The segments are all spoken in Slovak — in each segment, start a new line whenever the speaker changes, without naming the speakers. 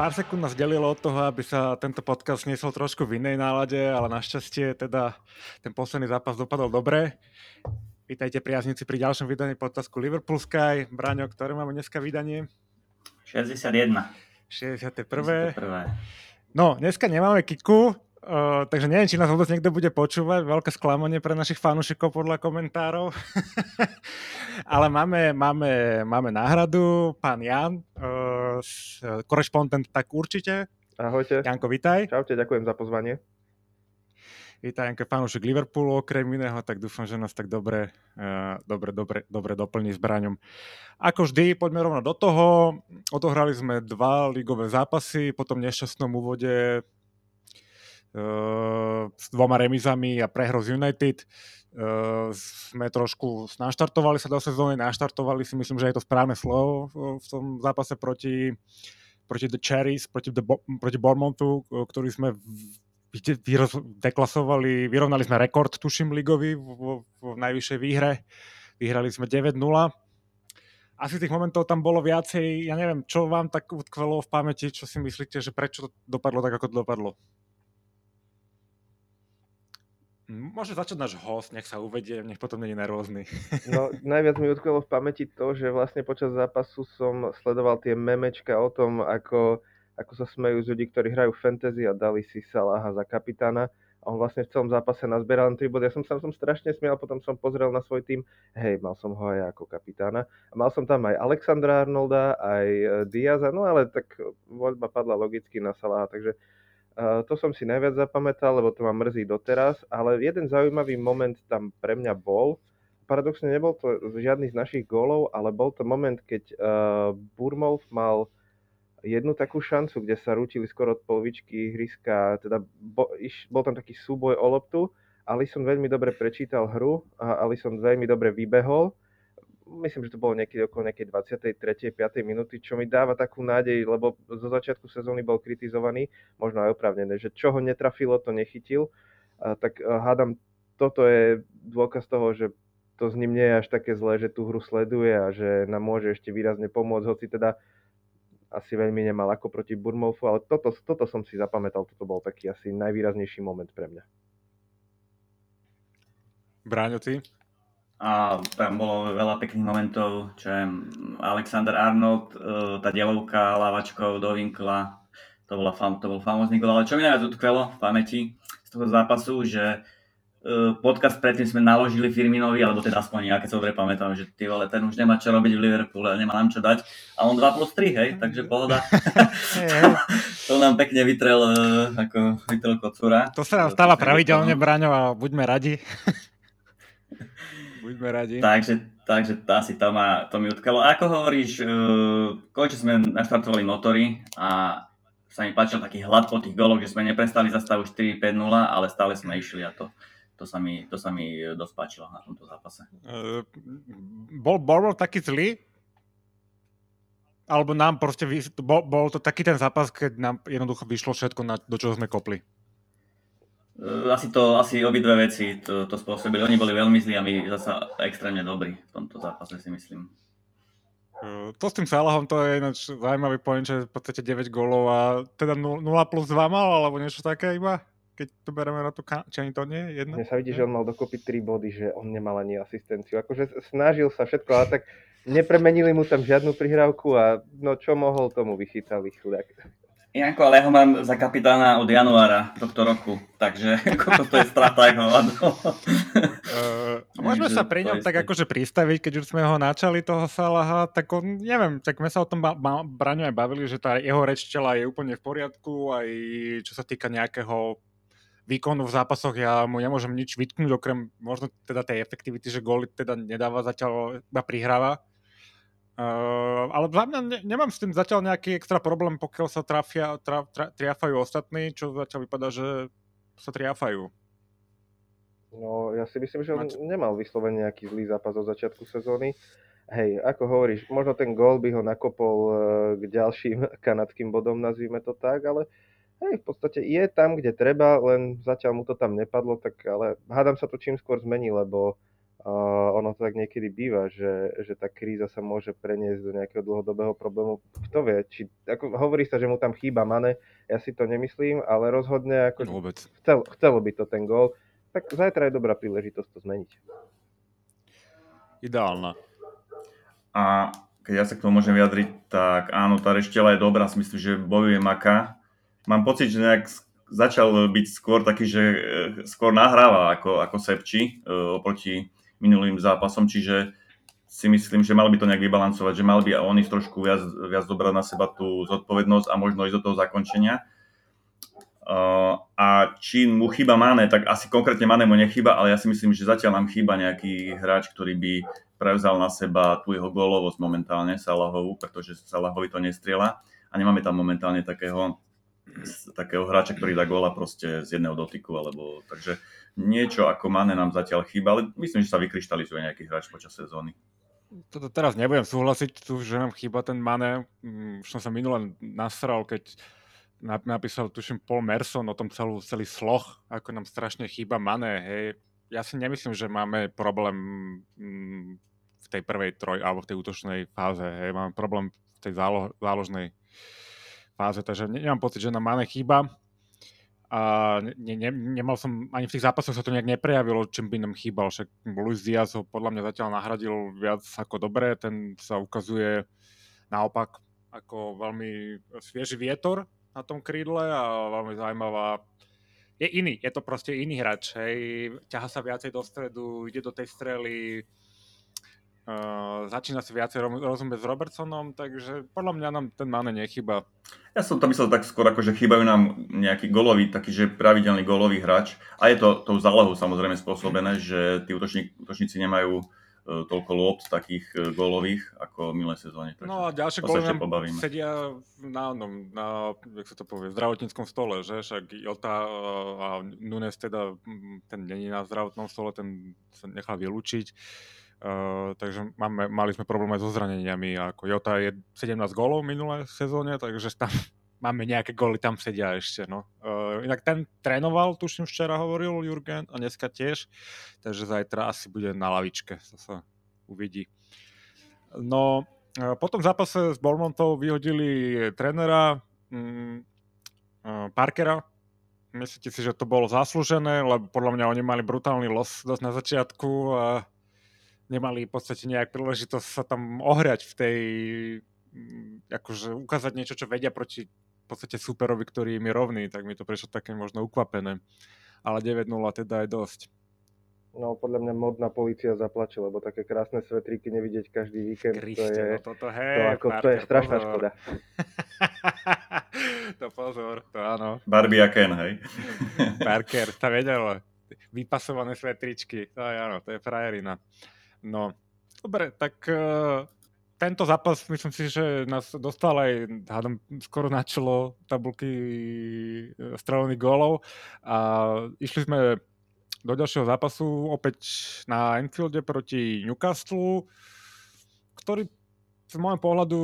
pár sekúnd nás delilo od toho, aby sa tento podcast niesol trošku v inej nálade, ale našťastie teda ten posledný zápas dopadol dobre. Vítajte priaznici pri ďalšom vydaní podcastu Liverpool Sky. Braňo, ktoré máme dneska vydanie?
61.
61. 61. No, dneska nemáme Kiku, Uh, takže neviem, či nás vôbec niekto bude počúvať. Veľké sklamanie pre našich fanúšikov podľa komentárov. Ale máme, máme, máme náhradu. Pán Jan, uh, korešpondent, tak určite.
Ahojte.
Janko, vitaj.
Čaute, ďakujem za pozvanie.
Vítaj, Janko, fanúšik Liverpoolu okrem iného, tak dúfam, že nás tak dobre, uh, dobre, dobre, dobre doplní s Braňom. Ako vždy, poďme rovno do toho. Odohrali sme dva ligové zápasy, po tom nešťastnom úvode s dvoma remizami a prehrou z United. Uh, sme trošku naštartovali sa do sezóny, naštartovali si, myslím, že je to správne slovo v tom zápase proti, proti The Cherries, proti, the, proti Bournemouthu, ktorý sme deklasovali, vyrovnali sme rekord, tuším, ligový v, v najvyššej výhre. Vyhrali sme 9-0. Asi tých momentov tam bolo viacej, ja neviem, čo vám tak utkvelo v pamäti, čo si myslíte, že prečo to dopadlo tak, ako to dopadlo? Môže začať náš host, nech sa uvedie, nech potom není nervózny.
No, najviac mi utkvelo v pamäti to, že vlastne počas zápasu som sledoval tie memečka o tom, ako, ako sa smejú z ľudí, ktorí hrajú fantasy a dali si Salaha za kapitána. A on vlastne v celom zápase nazberal len 3 body. Ja som sa som strašne smial, potom som pozrel na svoj tým, hej, mal som ho aj ako kapitána. A mal som tam aj Alexandra Arnolda, aj Diaza, no ale tak voľba padla logicky na Salaha, takže to som si najviac zapamätal, lebo to ma mrzí doteraz, ale jeden zaujímavý moment tam pre mňa bol. Paradoxne nebol to žiadny z našich gólov, ale bol to moment, keď uh, Burmov mal jednu takú šancu, kde sa rútili skoro od polovičky ihriska, teda bo, iš, bol tam taký súboj o loptu, Alison veľmi dobre prečítal hru a Alison veľmi dobre vybehol myslím, že to bolo niekedy okolo nejakej 23. 5. minúty, čo mi dáva takú nádej, lebo zo začiatku sezóny bol kritizovaný, možno aj oprávnené, že čo ho netrafilo, to nechytil. A, tak a, hádam, toto je dôkaz toho, že to s ním nie je až také zlé, že tú hru sleduje a že nám môže ešte výrazne pomôcť, hoci teda asi veľmi nemal ako proti Burmolfu, ale toto, toto som si zapamätal, toto bol taký asi najvýraznejší moment pre mňa.
Bráňo, ty?
A tam bolo veľa pekných momentov, čo je Alexander Arnold, e, tá delovka lávačkou do vinkla, to, bola to bol famózny gol, ale čo mi najviac utkvelo v pamäti z toho zápasu, že e, podcast predtým sme naložili Firminovi, alebo teda aspoň ja, keď sa dobre pamätám, že ty vole, ten už nemá čo robiť v Liverpoole, nemá nám čo dať. A on 2 plus 3, hej, takže pohoda. to nám pekne vytrel, e, ako vytrel kocúra.
To sa nám stáva pravidelne, Braňo, a buďme radi. Buďme radi.
Takže, takže asi to, ma, to mi utkalo. Ako hovoríš, uh, konečne sme naštartovali motory a sa mi páčil taký hlad po tých goloch, že sme neprestali za stavu 4-5-0, ale stále sme išli a to, to, sa mi, to sa mi dosť páčilo na tomto zápase. Uh,
bol, bol taký zlý? Alebo nám proste, bol, bol to taký ten zápas, keď nám jednoducho vyšlo všetko, na, do čoho sme kopli?
E, asi to, asi obidve veci to, to spôsobili. Oni boli veľmi zlí a my zasa extrémne dobrí v tomto zápase si myslím.
E, to s tým Salahom to je ináč zaujímavý point, že v podstate 9 gólov a teda 0 plus 2 mal, alebo niečo také iba? Keď to bereme na tú, či ani to nie je jedno?
Mne sa vidí, že on mal dokopy 3 body, že on nemal ani asistenciu. Akože snažil sa všetko, ale tak nepremenili mu tam žiadnu prihrávku a no čo mohol, tomu vychytali chudák.
Janko, ale ja ho mám za kapitána od januára tohto roku, takže to je strata jeho uh,
Môžeme sa pri ňom tak akože pristaviť, keď už sme ho načali toho Salaha, tak on, neviem, tak sme sa o tom ba- ba- Braňo aj bavili, že tá jeho reč tela je úplne v poriadku, aj čo sa týka nejakého výkonu v zápasoch, ja mu nemôžem nič vytknúť, okrem možno teda tej efektivity, že góly teda nedáva zatiaľ, iba prihráva Uh, ale za mňa ne, nemám s tým zatiaľ nejaký extra problém, pokiaľ sa trafia, tra, tra, triafajú ostatní, čo zatiaľ vypadá, že sa triafajú.
No, ja si myslím, že on Máte... nemal vyslovene nejaký zlý zápas od začiatku sezóny. Hej, ako hovoríš, možno ten gól by ho nakopol uh, k ďalším kanadským bodom, nazvime to tak, ale hej, v podstate je tam, kde treba, len zatiaľ mu to tam nepadlo, tak ale hádam sa to čím skôr zmení, lebo Uh, ono to tak niekedy býva, že, že tá kríza sa môže preniesť do nejakého dlhodobého problému. Kto vie, či, ako hovorí sa, že mu tam chýba Mane, ja si to nemyslím, ale rozhodne ako,
Vôbec.
Chcel, chcelo by to ten gól, tak zajtra je dobrá príležitosť to zmeniť.
Ideálna.
A keď ja sa k tomu môžem vyjadriť, tak áno, tá reštela je dobrá, si myslím, že bojuje Maka. Mám pocit, že nejak začal byť skôr taký, že e, skôr nahráva ako, ako Sepči uh, oproti minulým zápasom, čiže si myslím, že mal by to nejak vybalancovať, že mal by oni trošku viac, viac dobrať na seba tú zodpovednosť a možno ísť do toho zakončenia. Uh, a či mu chýba Mane, tak asi konkrétne Mane mu nechýba, ale ja si myslím, že zatiaľ nám chýba nejaký hráč, ktorý by prevzal na seba tú jeho gólovosť momentálne, Salahovu, pretože Salahovi to nestriela a nemáme tam momentálne takého, takého hráča, ktorý dá góla proste z jedného dotyku, alebo takže niečo ako Mane nám zatiaľ chýba, ale myslím, že sa vykryštalizuje nejaký hráč počas sezóny.
Toto teraz nebudem súhlasiť tu, že nám chýba ten Mane. Mm, už som sa minule nasral, keď napísal, tuším, Paul Merson o tom celú, celý sloh, ako nám strašne chýba Mane. Hej. Ja si nemyslím, že máme problém mm, v tej prvej troj, alebo v tej útočnej fáze. Hej. Máme problém v tej zálo, záložnej fáze, takže nemám pocit, že nám Mane chýba a ne, ne, nemal som, ani v tých zápasoch sa to nejak neprejavilo, čím by nám chýbal, však Luis Diaz ho podľa mňa zatiaľ nahradil viac ako dobre, ten sa ukazuje naopak ako veľmi svieži vietor na tom krídle a veľmi zaujímavá. Je iný, je to proste iný hráč, hej, ťaha sa viacej do stredu, ide do tej strely, Uh, začína si viacej rozumieť s Robertsonom, takže podľa mňa nám ten Mane nechyba.
Ja som to myslel tak skôr, ako že chýbajú nám nejaký golový, taký, že pravidelný golový hráč. A je to tou zálohou samozrejme spôsobené, že tí útočník, útočníci nemajú uh, toľko lopt takých uh, gólových ako v minulé sezóne.
No a ďalšie góly nám pobavíme. sedia na, no, na, jak sa to povie, zdravotníckom stole, že však Jota a Nunes teda, ten není na zdravotnom stole, ten sa nechá vylúčiť. Uh, takže máme, mali sme problém so zraneniami. Ako Jota je 17 gólov minulé sezóne, takže tam máme nejaké góly tam sedia ešte. No. Uh, inak ten trénoval, tuším včera hovoril Jurgen a dneska tiež, takže zajtra asi bude na lavičke, to sa uvidí. No, uh, po tom zápase s Bournemoutov vyhodili trénera um, uh, Parkera, Myslíte si, že to bolo zaslúžené, lebo podľa mňa oni mali brutálny los dosť na začiatku a nemali v podstate nejak príležitosť sa tam ohrať v tej, mm, akože ukázať niečo, čo vedia proti v podstate superovi, ktorý im je rovný, tak mi to prešlo také možno ukvapené. Ale 9-0 teda je dosť.
No, podľa mňa modná policia zaplače, lebo také krásne svetríky nevidieť každý víkend, Krište, to je, no toto, hej, to, ako, Parker, to je strašná pozor. škoda.
to pozor, to áno.
Barbie a Ken, hej.
Parker, to vedel. Vypasované svetričky, to je áno, to je frajerina. No, dobre, tak uh, tento zápas myslím si, že nás dostal aj hádam, skoro na čelo tabulky e, strelených gólov. A išli sme do ďalšieho zápasu opäť na Enfielde proti Newcastle, ktorý z môjho pohľadu,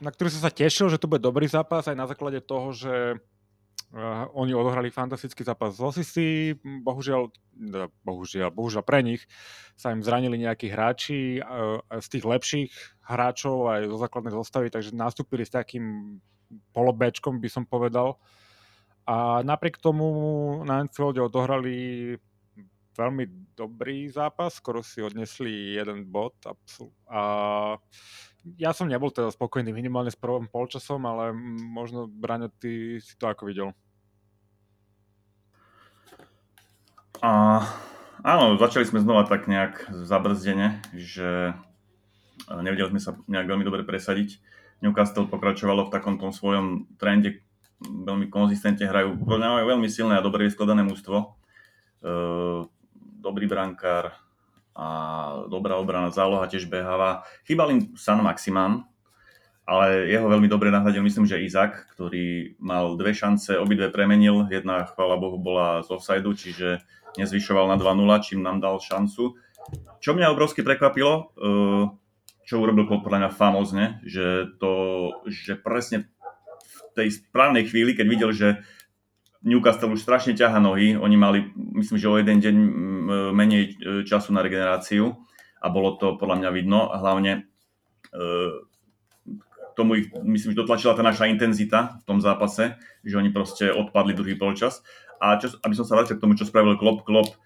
na ktorý som sa tešil, že to bude dobrý zápas aj na základe toho, že Uh, oni odohrali fantastický zápas z Osisi, bohužiaľ, teda bohužiaľ, bohužiaľ pre nich sa im zranili nejakí hráči uh, z tých lepších hráčov aj zo základnej zostavy, takže nastúpili s takým polobečkom, by som povedal. A napriek tomu na Anfielde odohrali veľmi dobrý zápas, skoro si odnesli jeden bod a ja som nebol teda spokojný minimálne s prvým polčasom, ale možno Braňo, ty si to ako videl?
A, áno, začali sme znova tak nejak zabrzdene, že nevedeli sme sa nejak veľmi dobre presadiť. Newcastle pokračovalo v takom tom svojom trende, veľmi konzistentne hrajú. Majú veľmi silné a dobre vyskladané mústvo. E, dobrý brankár, a dobrá obrana, záloha tiež beháva. Chýbal im San Maximan, ale jeho veľmi dobre nahradil, myslím, že Izak, ktorý mal dve šance, obidve premenil. Jedna, chvála Bohu, bola z offside, čiže nezvyšoval na 2-0, čím nám dal šancu. Čo mňa obrovsky prekvapilo, eh, čo urobil podľa mňa famozne, že, to, že presne v tej správnej chvíli, keď videl, že Newcastle už strašne ťaha nohy, oni mali, myslím, že o jeden deň menej e, času na regeneráciu a bolo to podľa mňa vidno, hlavne e, tomu ich, myslím, že dotlačila tá naša intenzita v tom zápase, že oni proste odpadli druhý polčas. A čo, aby som sa vrátil k tomu, čo spravil Klopp, Klopp e,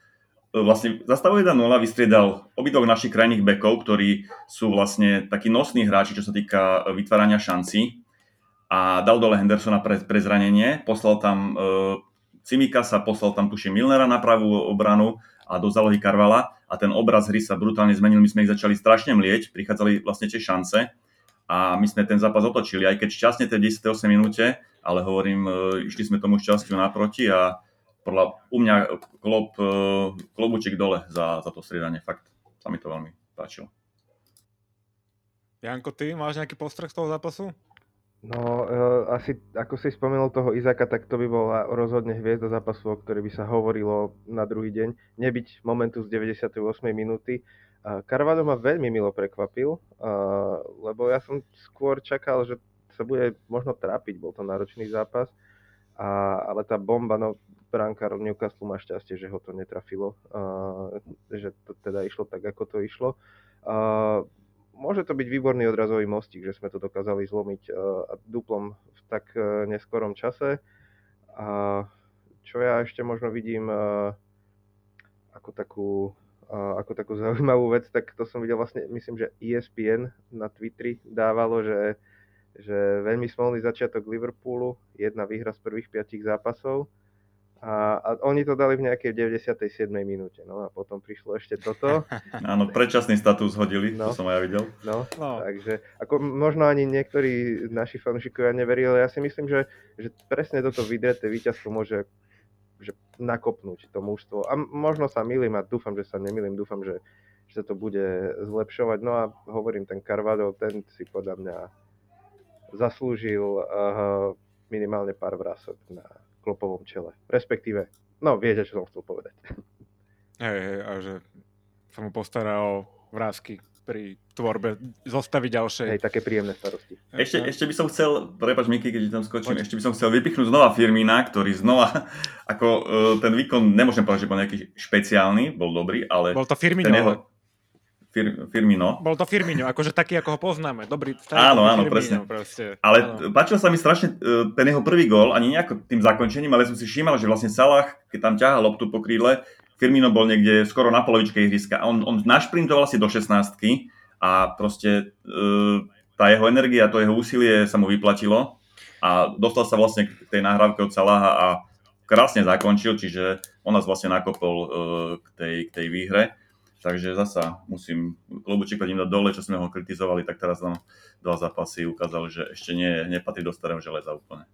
vlastne zastavil 1-0, vystriedal obidvoch našich krajných bekov, ktorí sú vlastne takí nosní hráči, čo sa týka vytvárania šancí. A dal dole Hendersona pre, pre zranenie, poslal tam e, Cimikasa, poslal tam tuším Milnera na pravú obranu a do zálohy Karvala a ten obraz hry sa brutálne zmenil, my sme ich začali strašne mlieť, prichádzali vlastne tie šance a my sme ten zápas otočili, aj keď šťastne tej 10. 8 minúte, ale hovorím, e, išli sme tomu šťastiu naproti a podľa, u mňa klop, e, klobuček dole za, za to striedanie, fakt sa mi to veľmi páčilo.
Janko, ty máš nejaký postreh z toho zápasu?
No, uh, asi ako si spomenul toho Izaka, tak to by bola rozhodne hviezda zápasu, o ktorej by sa hovorilo na druhý deň. Nebyť momentu z 98. minúty. Carvado ma veľmi milo prekvapil, lebo ja som skôr čakal, že sa bude možno trápiť, bol to náročný zápas. A, ale tá bomba, no brankár Newcastle má šťastie, že ho to netrafilo, že to teda išlo tak, ako to išlo. Môže to byť výborný odrazový mostík, že sme to dokázali zlomiť duplom v tak uh, neskorom čase. A čo ja ešte možno vidím uh, ako takú, ako takú zaujímavú vec, tak to som videl vlastne, myslím, že ESPN na Twitteri dávalo, že, že veľmi smolný začiatok Liverpoolu, jedna výhra z prvých piatich zápasov a, a oni to dali v nejakej 97. minúte, no a potom prišlo ešte toto.
Áno, predčasný status hodili, no. to som aj videl.
No, no, takže ako možno ani niektorí naši fanúšikovia neverili, ale ja si myslím, že, že presne toto vydreté víťazstvo môže že nakopnúť to mužstvo. A možno sa milím a dúfam, že sa nemilím, dúfam, že, že sa to bude zlepšovať. No a hovorím, ten Carvado, ten si podľa mňa zaslúžil uh, minimálne pár vrások na, klopovom čele. Respektíve, no viete, čo som chcel povedať.
Hej, hej, a že sa mu postará o vrázky pri tvorbe zostavy ďalšej.
Hej, také príjemné starosti.
Ešte, ešte by som chcel, prepač Miky, keď tam skočím, Poď. ešte by som chcel vypichnúť znova Firmína, ktorý znova, ako uh, ten výkon, nemôžem povedať, že bol nejaký špeciálny, bol dobrý, ale...
Bol to Firmino, jeho,
Fir, Firmino.
Bol to Firmino, akože taký, ako ho poznáme. Dobrý,
starý áno, áno, Firmino, presne. Proste. Ale áno. páčil sa mi strašne e, ten jeho prvý gól, ani nejako tým zakončením, ale som si všímal, že vlastne Salah, keď tam ťahal loptu po krídle, Firmino bol niekde skoro na polovičke ihriska. On, on našprintoval si do 16 a proste e, tá jeho energia, to jeho úsilie sa mu vyplatilo a dostal sa vlastne k tej nahrávke od Salaha a krásne zakončil, čiže on nás vlastne nakopol e, k, tej, k tej výhre. Takže zasa musím klobučík im dať dole, čo sme ho kritizovali, tak teraz nám dva zápasy ukázal, že ešte nie, nepatrí do starého železa úplne.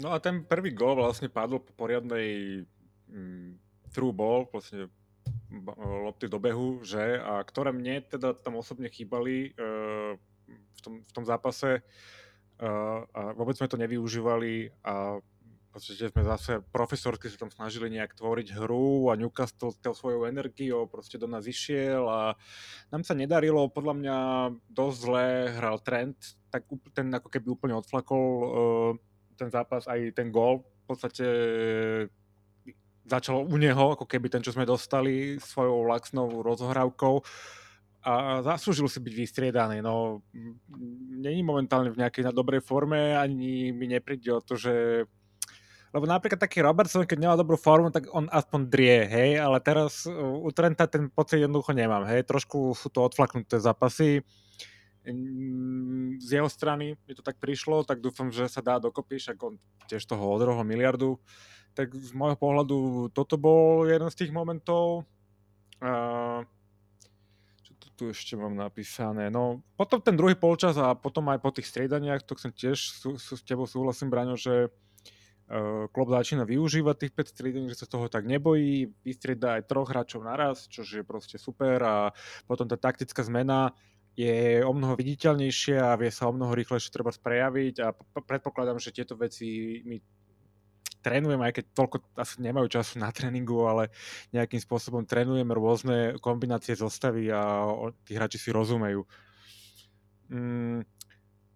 No a ten prvý gól vlastne padol po poriadnej mm, true ball, vlastne lopty do behu, že? A ktoré mne teda tam osobne chýbali uh, v, tom, v tom zápase uh, a vôbec sme to nevyužívali a podstate sme zase profesorsky sa tam snažili nejak tvoriť hru a Newcastle tou svojou energiou proste do nás išiel a nám sa nedarilo, podľa mňa dosť zle hral trend, tak ten ako keby úplne odflakol uh, ten zápas, aj ten gól v podstate začal u neho, ako keby ten, čo sme dostali svojou laxnou rozhrávkou a zaslúžil si byť vystriedaný. No, není momentálne v nejakej na dobrej forme, ani mi nepríde o to, že lebo napríklad taký Robertson, keď nemá dobrú formu, tak on aspoň drie, hej, ale teraz u Trenta ten pocit jednoducho nemám, hej, trošku sú to odflaknuté zápasy mm, z jeho strany mi to tak prišlo, tak dúfam, že sa dá dokopy, však on tiež toho odrohol miliardu. Tak z môjho pohľadu toto bol jeden z tých momentov. Čo tu, tu ešte mám napísané? No, potom ten druhý polčas a potom aj po tých striedaniach, to som tiež sú, s tebou súhlasím, Braňo, že Eh, klub začína využívať tých 5 striedení, že sa toho tak nebojí, vystrieda aj troch hráčov naraz, čo je proste super a potom tá taktická zmena je o mnoho viditeľnejšia a vie sa o mnoho rýchlejšie treba prejaviť a predpokladám, že tieto veci my trénujeme, aj keď toľko asi nemajú času na tréningu, ale nejakým spôsobom trénujeme rôzne kombinácie zostavy a tí hráči si rozumejú. Mm,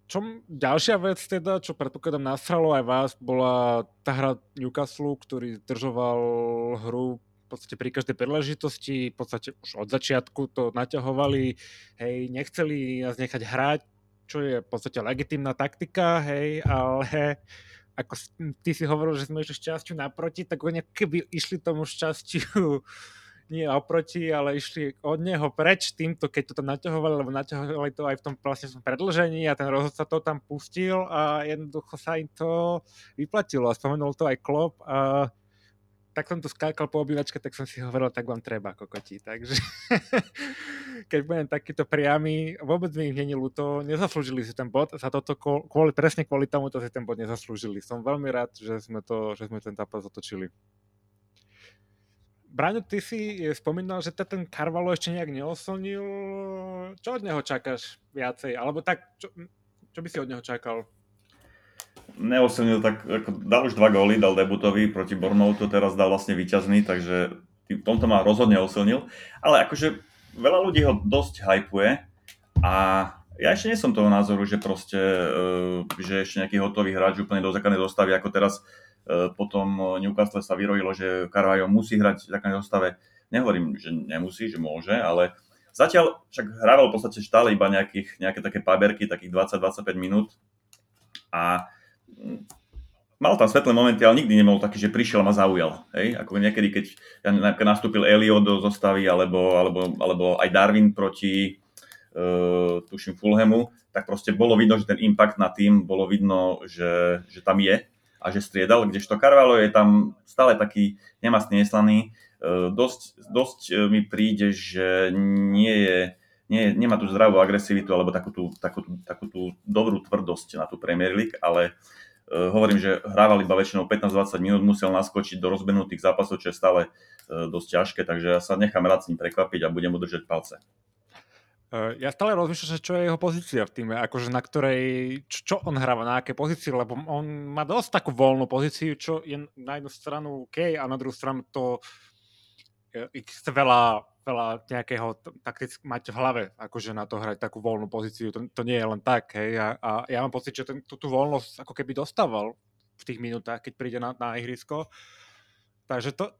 čo ďalšia vec teda, čo predpokladám nastralo aj vás, bola tá hra Newcastle, ktorý držoval hru v podstate pri každej príležitosti, v podstate už od začiatku to naťahovali, hej, nechceli nás nechať hrať, čo je v podstate legitimná taktika, hej, ale ako ty si hovoril, že sme išli šťastiu naproti, tak oni keby išli tomu šťastiu nie oproti, ale išli od neho preč týmto, keď to tam naťahovali, lebo naťahovali to aj v tom vlastne predlžení a ten rozhodca to tam pustil a jednoducho sa im to vyplatilo a spomenul to aj Klopp a tak som tu skákal po obývačke, tak som si hovoril, tak vám treba kokoti. Takže keď budem takýto priamy, vôbec mi ich není ľúto, nezaslúžili si ten bod, za toto kvôli, presne kvôli tomu to si ten bod nezaslúžili. Som veľmi rád, že sme, to, že sme ten zápas otočili. Braňo, ty si spomínal, že ten Carvalho ešte nejak neoslnil. Čo od neho čakáš viacej? Alebo tak, čo, čo by si od neho čakal?
Neoslnil tak, ako dal už dva góly, dal debutový proti Bormouthu, teraz dal vlastne výťazný, takže v tomto ma rozhodne oslnil. Ale akože veľa ľudí ho dosť hypuje a ja ešte nie som toho názoru, že proste, eh, že ešte nejaký hotový hráč úplne do základnej zostavy, ako teraz E, potom Newcastle sa vyrojilo, že Carvalho musí hrať v takej zostave. Nehovorím, že nemusí, že môže, ale zatiaľ však hrával v podstate stále iba nejakých, nejaké také paberky, takých 20-25 minút a mal tam svetlé momenty, ale nikdy nebol taký, že prišiel a ma zaujal. Hej? Ako niekedy, keď nastúpil Elio do zostavy, alebo, alebo, alebo aj Darwin proti, uh, tuším, Fulhamu, tak proste bolo vidno, že ten impact na tým, bolo vidno, že, že tam je a že striedal, kdežto Carvalho je tam stále taký nemastný, neslaný. E, dosť, dosť e, mi príde, že nie je, nie, nemá tú zdravú agresivitu alebo takú tú, takú, takú tú dobrú tvrdosť na tú Premier League, ale uh, hovorím, že hrával iba väčšinou 15-20 minút, musel naskočiť do rozbenutých zápasov, čo je stále uh, dosť ťažké, takže ja sa nechám rád s ním prekvapiť a budem udržať palce.
Uh, ja stále rozmýšľam, čo je jeho pozícia v týme, akože na ktorej, čo on hráva, na aké pozícii, lebo on má dosť takú voľnú pozíciu, čo je na jednu stranu OK a na druhú stranu to chce veľa, veľa nejakého taktick mať v hlave, akože na to hrať takú voľnú pozíciu. To, to nie je len tak, hej. A, a ja mám pocit, že ten, tú, tú voľnosť ako keby dostával v tých minútach, keď príde na, na ihrisko. Takže to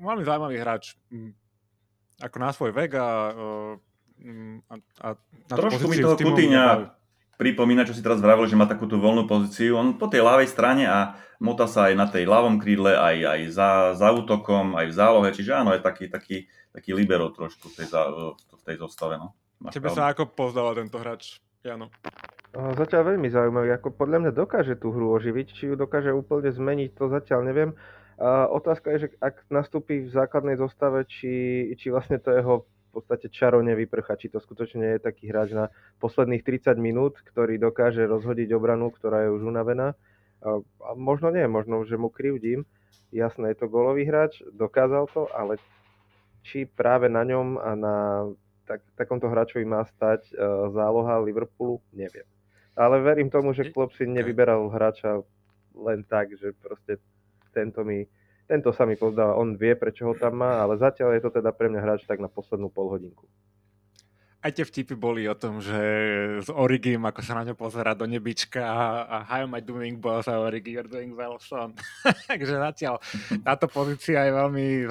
veľmi zaujímavý hráč. Mm, ako na svoj vek a
Mm, a, a Trošku mi toho Kutyňa pripomína, čo si teraz vravil, že má takú tú voľnú pozíciu. On po tej ľavej strane a mota sa aj na tej ľavom krídle, aj, aj za, za útokom, aj v zálohe. Čiže áno, je taký, taký, taký libero trošku v tej, v tej zostave. No.
Tebe sa ako pozdáva tento hráč, Jano?
Zatiaľ veľmi zaujímavý. Ako podľa mňa dokáže tú hru oživiť, či ju dokáže úplne zmeniť, to zatiaľ neviem. A otázka je, že ak nastúpi v základnej zostave, či, či vlastne to jeho podstate čaro nevyprcha, či to skutočne je taký hráč na posledných 30 minút, ktorý dokáže rozhodiť obranu, ktorá je už unavená. A, možno nie, možno, že mu krivdím. Jasné, je to golový hráč, dokázal to, ale či práve na ňom a na tak, takomto hráčovi má stať uh, záloha Liverpoolu, neviem. Ale verím tomu, že Klopp si nevyberal hráča len tak, že proste tento mi tento sa mi pozdáva, on vie, prečo ho tam má, ale zatiaľ je to teda pre mňa hráč tak na poslednú polhodinku.
Aj tie vtipy boli o tom, že s Origim, ako sa na ňo pozera do nebička a, how am I doing boss a Origi, you're doing well son. Takže zatiaľ táto pozícia je veľmi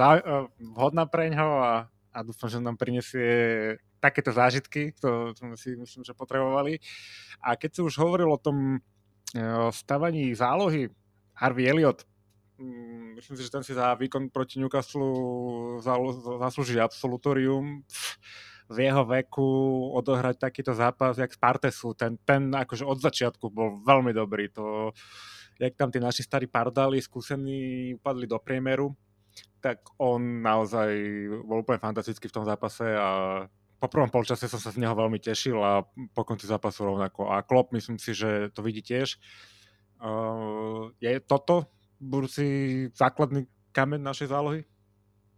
vhodná pre ňo a, a dúfam, že nám prinesie takéto zážitky, to sme si myslím, že potrebovali. A keď si už hovoril o tom stavaní zálohy, Harvey Elliot myslím si, že ten si za výkon proti Newcastle zaslúži absolutorium. V jeho veku odohrať takýto zápas, jak Spartesu, ten, ten akože od začiatku bol veľmi dobrý. To, jak tam tí naši starí pardali, skúsení, upadli do priemeru, tak on naozaj bol úplne fantastický v tom zápase a po prvom polčase som sa z neho veľmi tešil a po konci zápasu rovnako. A Klopp myslím si, že to vidí tiež. Uh, je toto budúci základný kameň našej zálohy?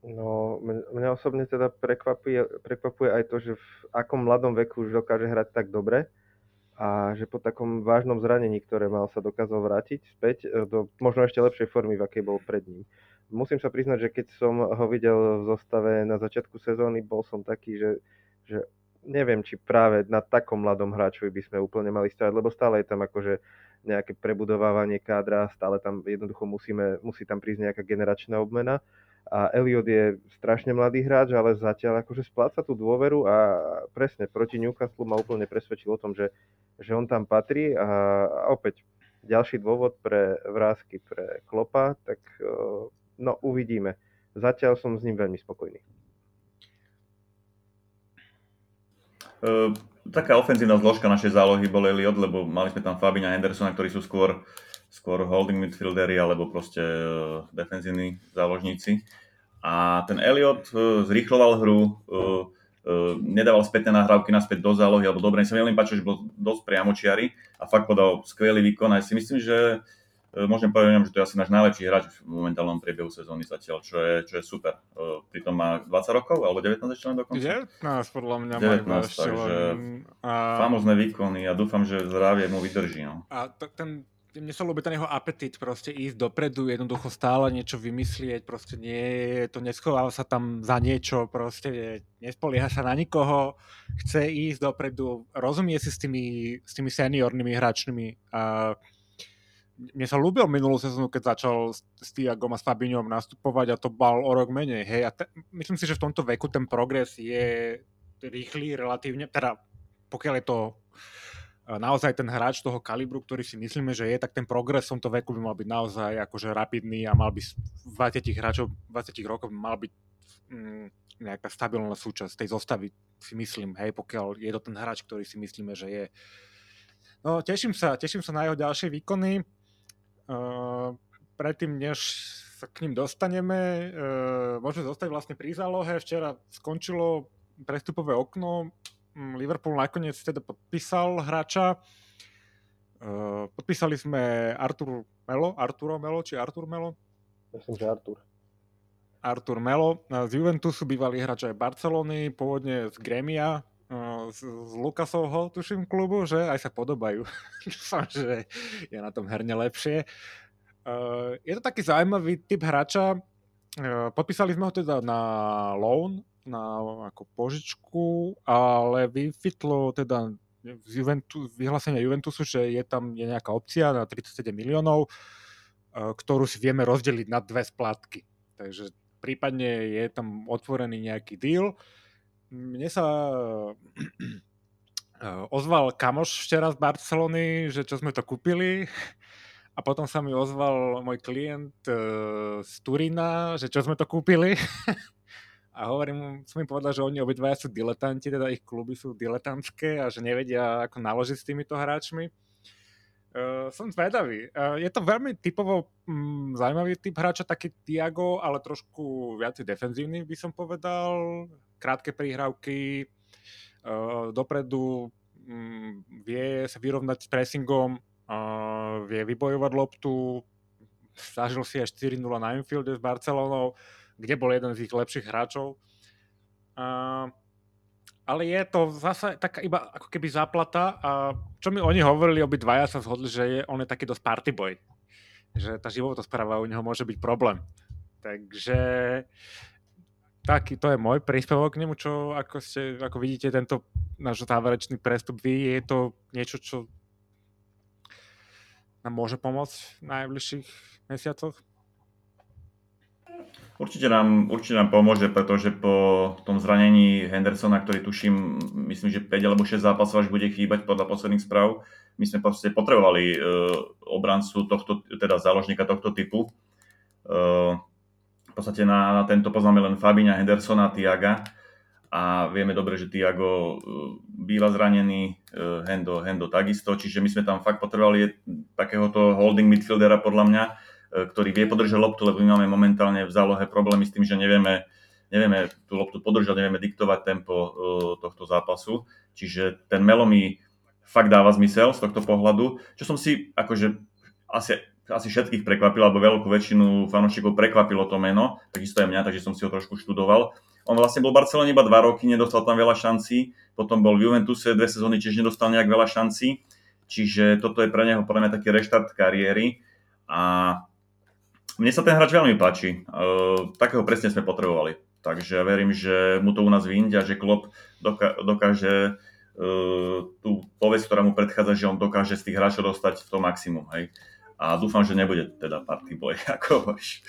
No, mňa osobne teda prekvapuje, prekvapuje aj to, že v akom mladom veku už dokáže hrať tak dobre a že po takom vážnom zranení, ktoré mal, sa dokázal vrátiť späť e, do možno ešte lepšej formy, v akej bol pred ním. Musím sa priznať, že keď som ho videl v zostave na začiatku sezóny, bol som taký, že, že neviem, či práve na takom mladom hráčovi by sme úplne mali stavať, lebo stále je tam akože nejaké prebudovávanie kádra, stále tam jednoducho musíme, musí tam prísť nejaká generačná obmena. A Elliot je strašne mladý hráč, ale zatiaľ akože spláca tú dôveru a presne proti Newcastle ma úplne presvedčil o tom, že, že on tam patrí a, a opäť ďalší dôvod pre vrázky pre Klopa, tak no uvidíme. Zatiaľ som s ním veľmi spokojný.
Uh, taká ofenzívna zložka našej zálohy bol Elliot, lebo mali sme tam Fabina Hendersona, ktorí sú skôr, skôr holding midfieldery alebo proste uh, defenzívni záložníci. A ten Elliot uh, zrýchloval hru, uh, uh, nedával spätné nahrávky naspäť do zálohy, alebo dobre, sa mi veľmi páčil, že bol dosť priamočiary a fakt podal skvelý výkon. A si myslím, že môžem povedať, že to je asi náš najlepší hráč v momentálnom priebehu sezóny zatiaľ, čo je, čo je super. E, pritom má 20 rokov, alebo 19 ešte len dokonca?
19 podľa mňa
19, má takže a... famozné výkony a dúfam, že zdravie mu vydrží. No.
A to, ten, mne sa ľúbi ten jeho apetit proste ísť dopredu, jednoducho stále niečo vymyslieť, proste nie, to neschováva sa tam za niečo, proste nespolieha sa na nikoho, chce ísť dopredu, rozumie si s tými, s tými seniornými hráčmi a mne sa ľúbil minulú sezónu, keď začal s Tiagom a s Fabiňom nastupovať a to bal o rok menej. Hej. A te, myslím si, že v tomto veku ten progres je rýchly relatívne, teda pokiaľ je to naozaj ten hráč toho kalibru, ktorý si myslíme, že je, tak ten progres v tomto veku by mal byť naozaj akože rapidný a mal by 20 hráčov, 20 rokov mal byť mm, nejaká stabilná súčasť tej zostavy, si myslím, hej, pokiaľ je to ten hráč, ktorý si myslíme, že je. No, teším sa, teším sa na jeho ďalšie výkony predtým, než sa k ním dostaneme, môžeme zostať vlastne pri zálohe. Včera skončilo prestupové okno. Mm, Liverpool nakoniec teda podpísal hráča. Podpísali sme Artur Melo, Arturo Melo, či Artur Melo?
Myslím, že Artur.
Artur Melo z Juventusu, bývalý hráč aj Barcelony, pôvodne z Gremia, z, z Lukasovho, tuším, klubu, že aj sa podobajú. Dúfam, že je na tom herne lepšie. Uh, je to taký zaujímavý typ hráča. Uh, podpísali sme ho teda na loan, na ako požičku, ale vyfitlo teda z Juventus, vyhlásenia Juventusu, že je tam je nejaká opcia na 37 miliónov, uh, ktorú si vieme rozdeliť na dve splátky. Takže prípadne je tam otvorený nejaký deal. Uh, mne sa ozval kamoš včera z Barcelony, že čo sme to kúpili a potom sa mi ozval môj klient e, z Turína, že čo sme to kúpili a hovorím, som im povedal, že oni obidvaja sú diletanti, teda ich kluby sú diletantské a že nevedia ako naložiť s týmito hráčmi. Uh, som zvedavý. Uh, je to veľmi typovo um, zaujímavý typ hráča, taký Tiago, ale trošku viac defenzívny by som povedal krátke prihrávky, uh, dopredu um, vie sa vyrovnať s pressingom, uh, vie vybojovať loptu, zažil si aj 4-0 na infielde s Barcelonou, kde bol jeden z ich lepších hráčov. Uh, ale je to zase taká iba ako keby záplata a čo mi oni hovorili, obidvaja sa zhodli, že je, on je taký dosť party boy. Že tá životospráva u neho môže byť problém. Takže taký, to je môj príspevok k nemu, čo ako, ste, ako vidíte tento náš záverečný prestup vy, je to niečo, čo nám môže pomôcť v najbližších mesiacoch?
Určite nám, určite nám pomôže, pretože po tom zranení Hendersona, ktorý tuším, myslím, že 5 alebo 6 zápasov až bude chýbať podľa posledných správ, my sme proste potrebovali uh, obrancu tohto, teda záložníka tohto typu. Uh, podstate na, na tento poznáme len Fabíňa, Hendersona, Tiaga. A vieme dobre, že Tiago uh, býva zranený, uh, Hendo, Hendo takisto, čiže my sme tam fakt potrebovali takéhoto holding midfieldera podľa mňa, uh, ktorý vie podržať loptu, lebo my máme momentálne v zálohe problémy s tým, že nevieme, nevieme tú loptu podržať, nevieme diktovať tempo tohto zápasu, čiže ten Melo mi fakt dáva zmysel z tohto pohľadu, čo som si akože asi asi všetkých prekvapilo, alebo veľkú väčšinu fanúšikov prekvapilo to meno, takisto aj mňa, takže som si ho trošku študoval. On vlastne bol v Barcelone iba dva roky, nedostal tam veľa šancí, potom bol v Juventuse dve sezóny, tiež nedostal nejak veľa šancí, čiže toto je pre neho podľa mňa taký reštart kariéry a mne sa ten hráč veľmi páči. Uh, takého presne sme potrebovali. Takže ja verím, že mu to u nás vyjde že Klopp doká- dokáže uh, tú povesť, ktorá mu predchádza, že on dokáže z tých hráčov dostať to maximum. Hej. A dúfam, že nebude teda party boy, ako hovoríš.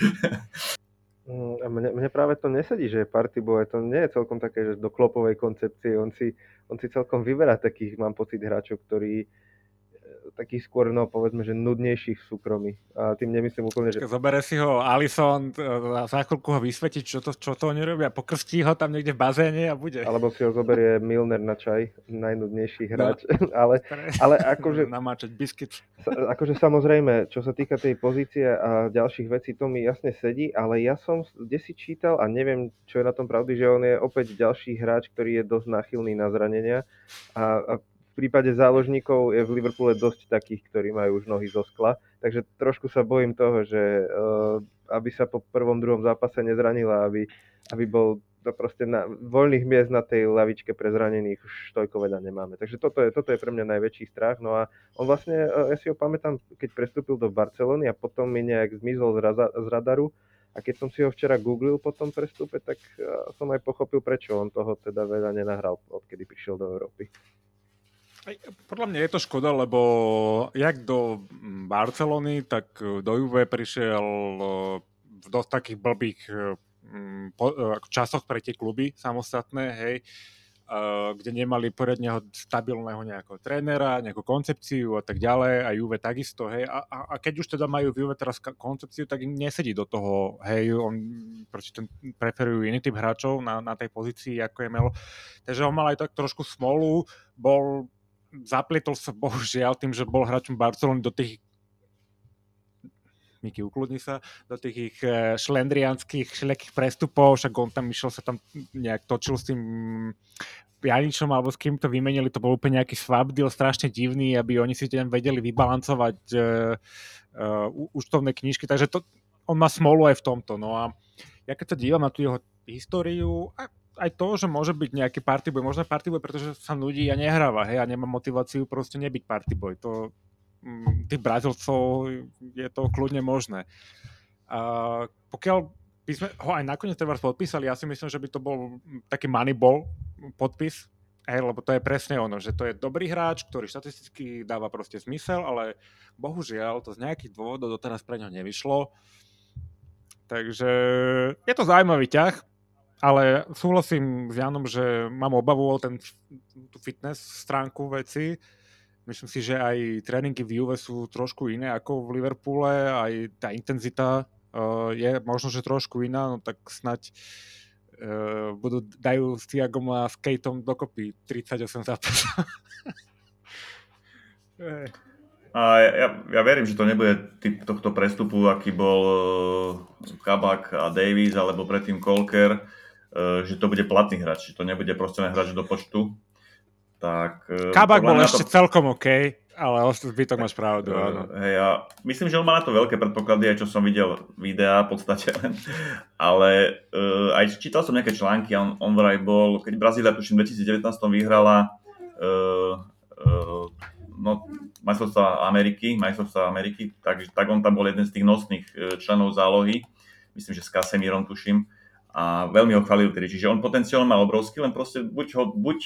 Mm, mne, mne práve to nesedí, že je party boy. To nie je celkom také, že do klopovej koncepcie. On si, on si celkom vyberá takých, mám pocit, hráčov, ktorí takých skôr, no povedzme, že nudnejších súkromí. A tým nemyslím úplne, že...
Zobere si ho Alison, za chvíľku ho vysvetí, čo to, čo to oni robia, pokrstí ho tam niekde v bazéne a bude.
Alebo si ho zoberie Milner na čaj, najnudnejší no. hráč. No, ale, ale akože...
Namáčať biskyt.
Akože samozrejme, čo sa týka tej pozície a ďalších vecí, to mi jasne sedí, ale ja som kde si čítal a neviem, čo je na tom pravdy, že on je opäť ďalší hráč, ktorý je dosť náchylný na zranenia a, a prípade záložníkov je v Liverpoole dosť takých, ktorí majú už nohy zo skla, takže trošku sa bojím toho, že uh, aby sa po prvom, druhom zápase nezranila, aby, aby bol to proste na voľných miest na tej lavičke pre zranených už toľko veľa nemáme. Takže toto je, toto je pre mňa najväčší strach. No a on vlastne, uh, ja si ho pamätám, keď prestúpil do Barcelony a potom mi nejak zmizol z, raza, z radaru, a keď som si ho včera googlil po tom prestupe, tak uh, som aj pochopil, prečo on toho teda veľa nenahral, odkedy prišiel do Európy.
Podľa mňa je to škoda, lebo jak do Barcelony, tak do Juve prišiel v dosť takých blbých časoch pre tie kluby samostatné, hej, kde nemali poriadneho stabilného nejakého trénera, nejakú koncepciu a tak ďalej a Juve takisto, hej, a, a, a keď už teda majú v Juve teraz koncepciu, tak im nesedí do toho, hej, on ten, preferujú iný typ hráčov na, na tej pozícii, ako je Melo, takže on mal aj tak trošku smolu, bol zaplietol sa bohužiaľ tým, že bol hráčom Barcelony do tých Miky, ukludni sa, do tých ich eh, šlendrianských všelijakých prestupov, však on tam išiel sa tam nejak točil s tým Pjaničom alebo s kým to vymenili, to bol úplne nejaký swap deal, strašne divný, aby oni si tam vedeli vybalancovať uh, uh, účtovné knižky, takže to, on má smolu aj v tomto. No a ja keď sa dívam na tú jeho históriu, a aj to, že môže byť nejaký party boy, možno party boy, pretože sa nudí a nehráva, hej, a nemá motiváciu proste nebyť party boy. To, mm, tých Brazilcov je to kľudne možné. A pokiaľ by sme ho aj nakoniec treba podpísali, ja si myslím, že by to bol taký moneyball podpis, hej, lebo to je presne ono, že to je dobrý hráč, ktorý štatisticky dáva proste zmysel, ale bohužiaľ to z nejakých dôvodov doteraz pre ňo nevyšlo. Takže je to zaujímavý ťah, ale súhlasím s Janom, že mám obavu o ten, tú fitness stránku veci. Myslím si, že aj tréningy v Juve sú trošku iné ako v Liverpoole, aj tá intenzita uh, je možno, že trošku iná, no tak snať uh, budú, dajú s Tiagom a s Kateom dokopy 38 zápasov.
a ja, ja verím, že to nebude typ tohto prestupu, aký bol uh, Kabak a Davies, alebo predtým Kolker, E, že to bude platný hráč, že to nebude proste len hráč do počtu. Tak,
e, Kabak bol ešte to... celkom OK, ale zbytok máš pravdu. Uh, áno.
Hej, ja myslím, že on má na to veľké predpoklady, aj čo som videl videá v podstate. ale uh, aj čítal som nejaké články, on, on vraj bol, keď Brazília tuším 2019 vyhrala uh, uh, no, majstrovstva Ameriky, majstrovstva Ameriky, tak, tak on tam bol jeden z tých nosných členov zálohy, myslím, že s Casemírom tuším a veľmi ho chválil tedy. Čiže on potenciál má obrovský, len proste buď ho, buď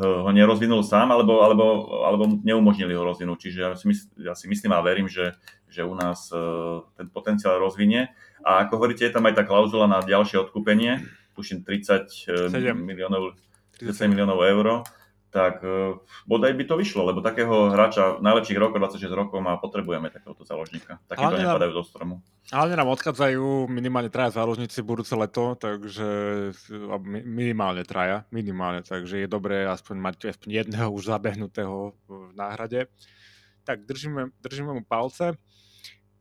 ho nerozvinul sám, alebo, alebo, alebo neumožnili ho rozvinúť. Čiže ja si, mysl, ja si myslím a verím, že, že u nás uh, ten potenciál rozvinie. A ako hovoríte, je tam aj tá klauzula na ďalšie odkúpenie, tuším 30 7. miliónov, 30 miliónov eur tak uh, bodaj by to vyšlo, lebo takého hráča najlepších rokov, 26 rokov má potrebujeme takéhoto záložníka. Takýto nepadajú do stromu.
Ale nám odchádzajú minimálne traja záložníci budúce leto, takže minimálne traja, minimálne, takže je dobré aspoň mať aspoň jedného už zabehnutého v náhrade. Tak držíme, držíme mu palce.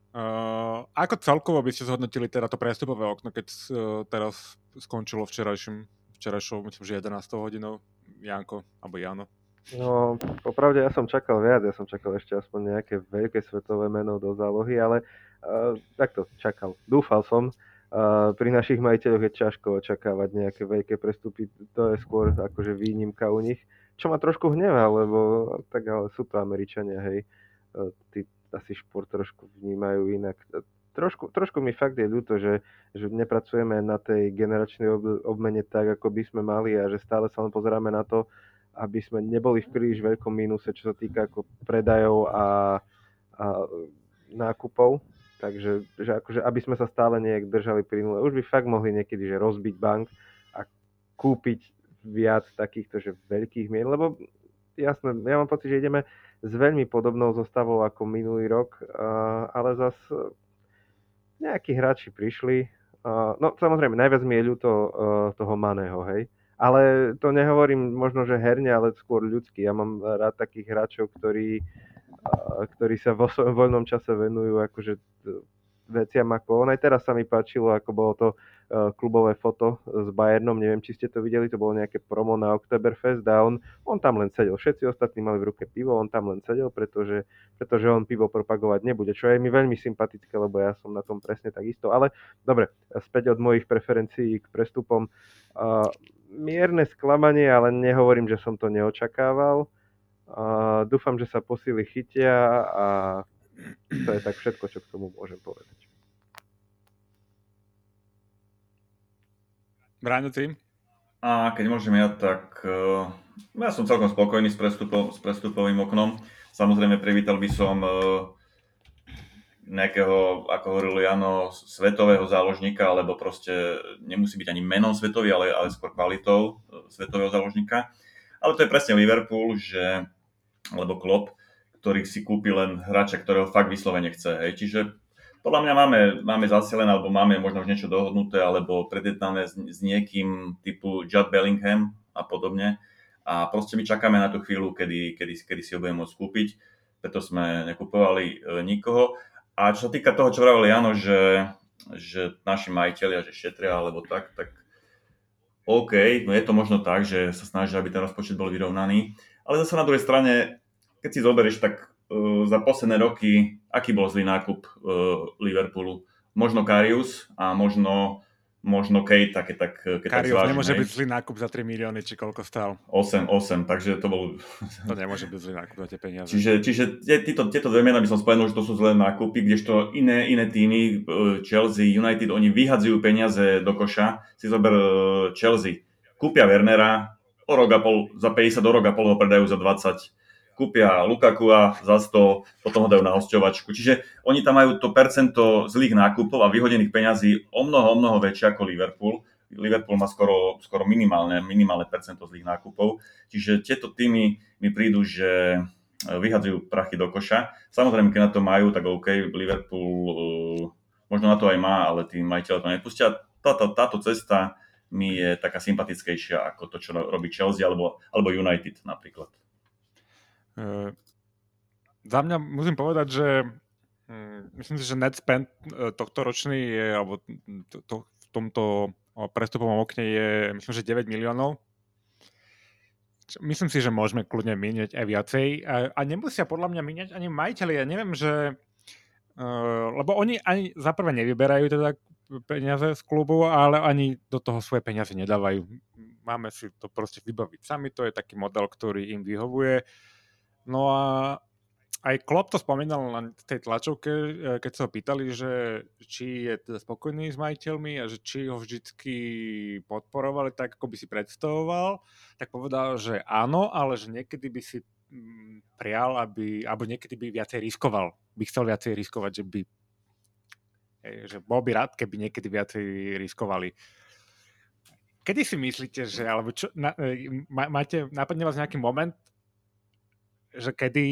Uh, ako celkovo by ste zhodnotili teda to prestupové okno, keď uh, teraz skončilo včerajším, včerajšou, myslím, že 11 hodinou? Janko, alebo Jano?
No, popravde ja som čakal viac, ja som čakal ešte aspoň nejaké veľké svetové meno do zálohy, ale uh, takto čakal. Dúfal som, uh, pri našich majiteľoch je ťažko očakávať nejaké veľké prestupy, to je skôr akože výnimka u nich, čo ma trošku hnevá, lebo tak ale sú to Američania, hej, uh, tí asi šport trošku vnímajú inak. Trošku, trošku mi fakt je ľúto, že, že nepracujeme na tej generačnej obmene tak, ako by sme mali a že stále sa len pozeráme na to, aby sme neboli v príliš veľkom mínuse, čo sa týka ako predajov a, a nákupov. Takže že akože, aby sme sa stále nejak držali pri nule. Už by fakt mohli niekedy že rozbiť bank a kúpiť viac takýchto že veľkých mien, lebo jasné, ja mám pocit, že ideme s veľmi podobnou zostavou ako minulý rok, ale zas nejakí hráči prišli. No samozrejme, najviac mi je ľúto toho Maného, hej. Ale to nehovorím možno, že herne, ale skôr ľudský. Ja mám rád takých hráčov, ktorí, ktorí sa vo svojom voľnom čase venujú akože veciam ako on. Aj teraz sa mi páčilo, ako bolo to Eh, klubové foto s Bayernom, neviem, či ste to videli, to bolo nejaké promo na Oktoberfest a on, on tam len sedel. Všetci ostatní mali v ruke pivo, on tam len sedel, pretože, pretože on pivo propagovať nebude, čo je mi veľmi sympatické, lebo ja som na tom presne takisto. Ale dobre, späť od mojich preferencií k prestupom. Uh, mierne sklamanie, ale nehovorím, že som to neočakával. Uh, dúfam, že sa posily chytia a to je tak všetko, čo k tomu môžem povedať.
Bráňo, ty?
A keď môžem ja, tak uh, ja som celkom spokojný s, prestupom, s prestupovým oknom. Samozrejme, privítal by som uh, nejakého, ako hovoril Jano, svetového záložníka, alebo proste nemusí byť ani menom svetový, ale, ale skôr kvalitou uh, svetového záložníka. Ale to je presne Liverpool, že, alebo Klopp, ktorý si kúpi len hráča, ktorého fakt vyslovene chce. Hej. Čiže podľa mňa máme, máme zasielené, alebo máme možno už niečo dohodnuté, alebo predjednané s, s niekým typu Judd Bellingham a podobne. A proste my čakáme na tú chvíľu, kedy, kedy, kedy si ho budeme môcť kúpiť, preto sme nekupovali e, nikoho. A čo sa týka toho, čo vravel Jano, že, že naši majiteľia, že šetria alebo tak, tak OK, no je to možno tak, že sa snažia, aby ten rozpočet bol vyrovnaný. Ale zase na druhej strane, keď si zoberieš, tak uh, za posledné roky aký bol zlý nákup uh, Liverpoolu? Možno Karius a možno, možno Kate, také tak, keď
Karius tak zvážim, nemôže hej. byť zlý nákup za 3 milióny, či koľko stál?
8, 8, takže to bol...
to nemôže byť zlý nákup za tie peniaze.
Čiže, čiže tieto, tieto dve mená by som spomenul, že to sú zlé nákupy, kdežto iné, iné týmy, e, Chelsea, United, oni vyhadzujú peniaze do koša. Si zober e, Chelsea, kúpia Wernera, o rok a pol, za 50 do rok a pol ho predajú za 20 kúpia Lukaku za 100, potom ho dajú na hosťovačku. Čiže oni tam majú to percento zlých nákupov a vyhodených peňazí o mnoho, o mnoho väčšie ako Liverpool. Liverpool má skoro, skoro minimálne, minimálne percento zlých nákupov. Čiže tieto týmy mi prídu, že vyhadzujú prachy do koša. Samozrejme, keď na to majú, tak OK, Liverpool uh, možno na to aj má, ale tí majiteľe to nepustia. Táto, táto cesta mi je taká sympatickejšia ako to, čo robí Chelsea alebo, alebo United napríklad.
Uh, za mňa musím povedať, že um, myslím si, že net spend uh, tohto ročný je, alebo to, to, v tomto prestupovom okne je, myslím, že 9 miliónov. Myslím si, že môžeme kľudne míňať aj viacej. A, a nemusia podľa mňa míňať ani majiteľi. Ja neviem, že... Uh, lebo oni ani za prvé nevyberajú teda peniaze z klubu, ale ani do toho svoje peniaze nedávajú. Máme si to proste vybaviť sami, to je taký model, ktorý im vyhovuje. Uh, No a aj Klopp to spomínal na tej tlačovke, e, keď sa ho pýtali, že či je teda spokojný s majiteľmi a že či ho vždycky podporovali tak, ako by si predstavoval, tak povedal, že áno, ale že niekedy by si mm, prial, aby, alebo niekedy by viacej riskoval. By chcel viacej riskovať, že by že bol by rád, keby niekedy viacej riskovali. Kedy si myslíte, že, alebo čo, na, e, máte, napadne vás nejaký moment, že kedy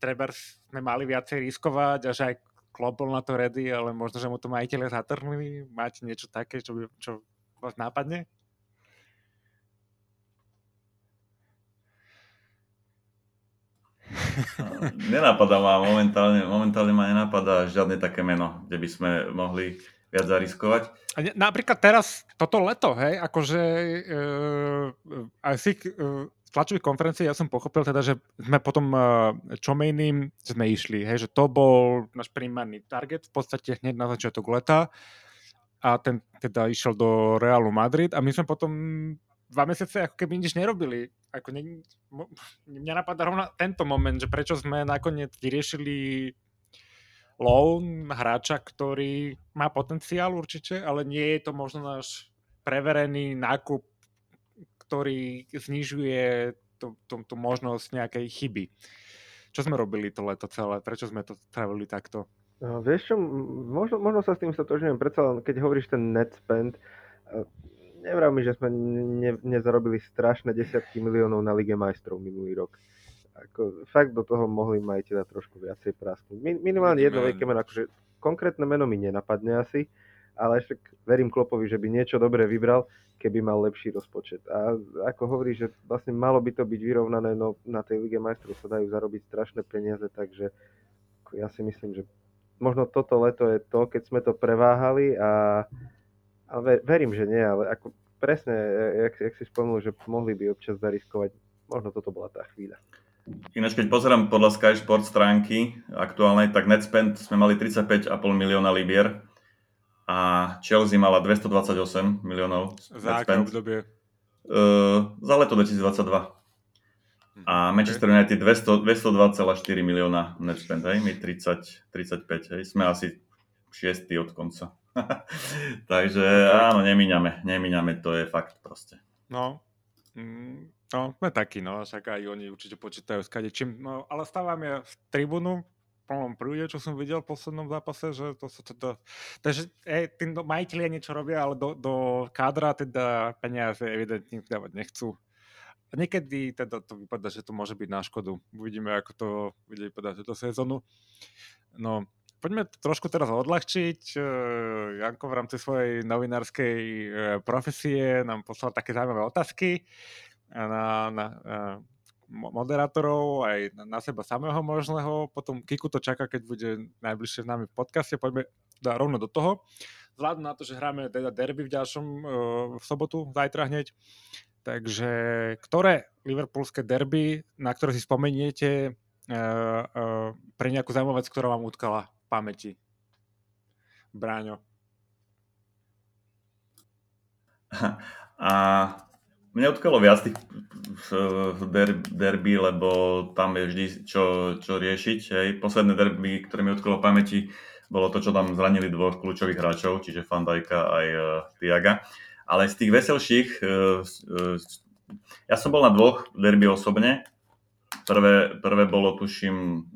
treba sme mali viacej riskovať a že aj Klopp bol na to ready, ale možno, že mu to majiteľe zatrhli. Máte niečo také, čo, by, čo vás nápadne?
Nenapadá ma momentálne, momentálne ma nenapadá žiadne také meno, kde by sme mohli viac zariskovať.
A ne, napríklad teraz, toto leto, hej, akože uh, aj si uh, tlačových konferencií ja som pochopil teda, že sme potom uh, Čomejným sme išli, hej, že to bol náš primárny target v podstate hneď na začiatok leta a ten teda išiel do Realu Madrid a my sme potom dva mesiace ako keby nič nerobili. Ako ne, mňa napadá rovna tento moment, že prečo sme nakoniec vyriešili loan hráča, ktorý má potenciál určite, ale nie je to možno náš preverený nákup, ktorý znižuje tú, tú, tú možnosť nejakej chyby. Čo sme robili to leto celé? Prečo sme to trávili takto?
No, vieš čo, možno, možno sa s tým stotožňujem, predsa len keď hovoríš ten net spend, eh, nevrav mi, že sme ne, nezarobili strašné desiatky miliónov na Lige majstrov minulý rok. Ako, fakt do toho mohli majiteľa trošku viacej prasknúť. Min, minimálne jedno veľké meno, akože konkrétne meno mi nenapadne asi, ale však verím Klopovi, že by niečo dobré vybral, keby mal lepší rozpočet. A ako hovorí, že vlastne malo by to byť vyrovnané, no na tej Lige majstrov sa dajú zarobiť strašné peniaze, takže ja si myslím, že možno toto leto je to, keď sme to preváhali a, a verím, že nie, ale ako presne, jak, jak si spomenul, že mohli by občas zariskovať, možno toto bola tá chvíľa.
Ináč, keď pozerám podľa Sky Sport stránky aktuálnej, tak net spend sme mali 35,5 milióna libier a Chelsea mala 228 miliónov
Za aké obdobie?
Uh, za leto 2022. Mhm, a Manchester okay. United 202,4 milióna net spend, hej? my 30, 35, hej? sme asi 6 od konca. Takže áno, nemíňame, nemíňame, to je fakt proste.
No, mm, No, sme takí, no, však aj oni určite počítajú s kadečím. No, ale stávame v tribúnu, v plnom prúde, čo som videl v poslednom zápase, že to sa teda... Takže e, tí majiteľia niečo robia, ale do, do kádra teda peniaze evidentne dávať nechcú. A niekedy teda to vypadá, že to môže byť na škodu. Uvidíme, ako to bude vypadať túto sezónu. No, poďme trošku teraz odľahčiť. Janko v rámci svojej novinárskej e, profesie nám poslal také zaujímavé otázky na, na, na moderátorov, aj na, seba samého možného. Potom Kiku to čaká, keď bude najbližšie s nami v podcaste. Poďme teda rovno do toho. Vzhľadom na to, že hráme teda derby v ďalšom uh, v sobotu, zajtra hneď. Takže ktoré liverpoolské derby, na ktoré si spomeniete uh, uh, pre nejakú zaujímavú vec, ktorá vám utkala v pamäti? Bráňo.
A mne utkalo viac tých der, derby, lebo tam je vždy čo, čo riešiť. Hej. Posledné derby, ktoré mi utkalo pamäti, bolo to, čo tam zranili dvoch kľúčových hráčov, čiže Fandajka aj uh, Tiaga. Ale z tých veselších, uh, uh, ja som bol na dvoch derby osobne. Prvé, prvé bolo, tuším,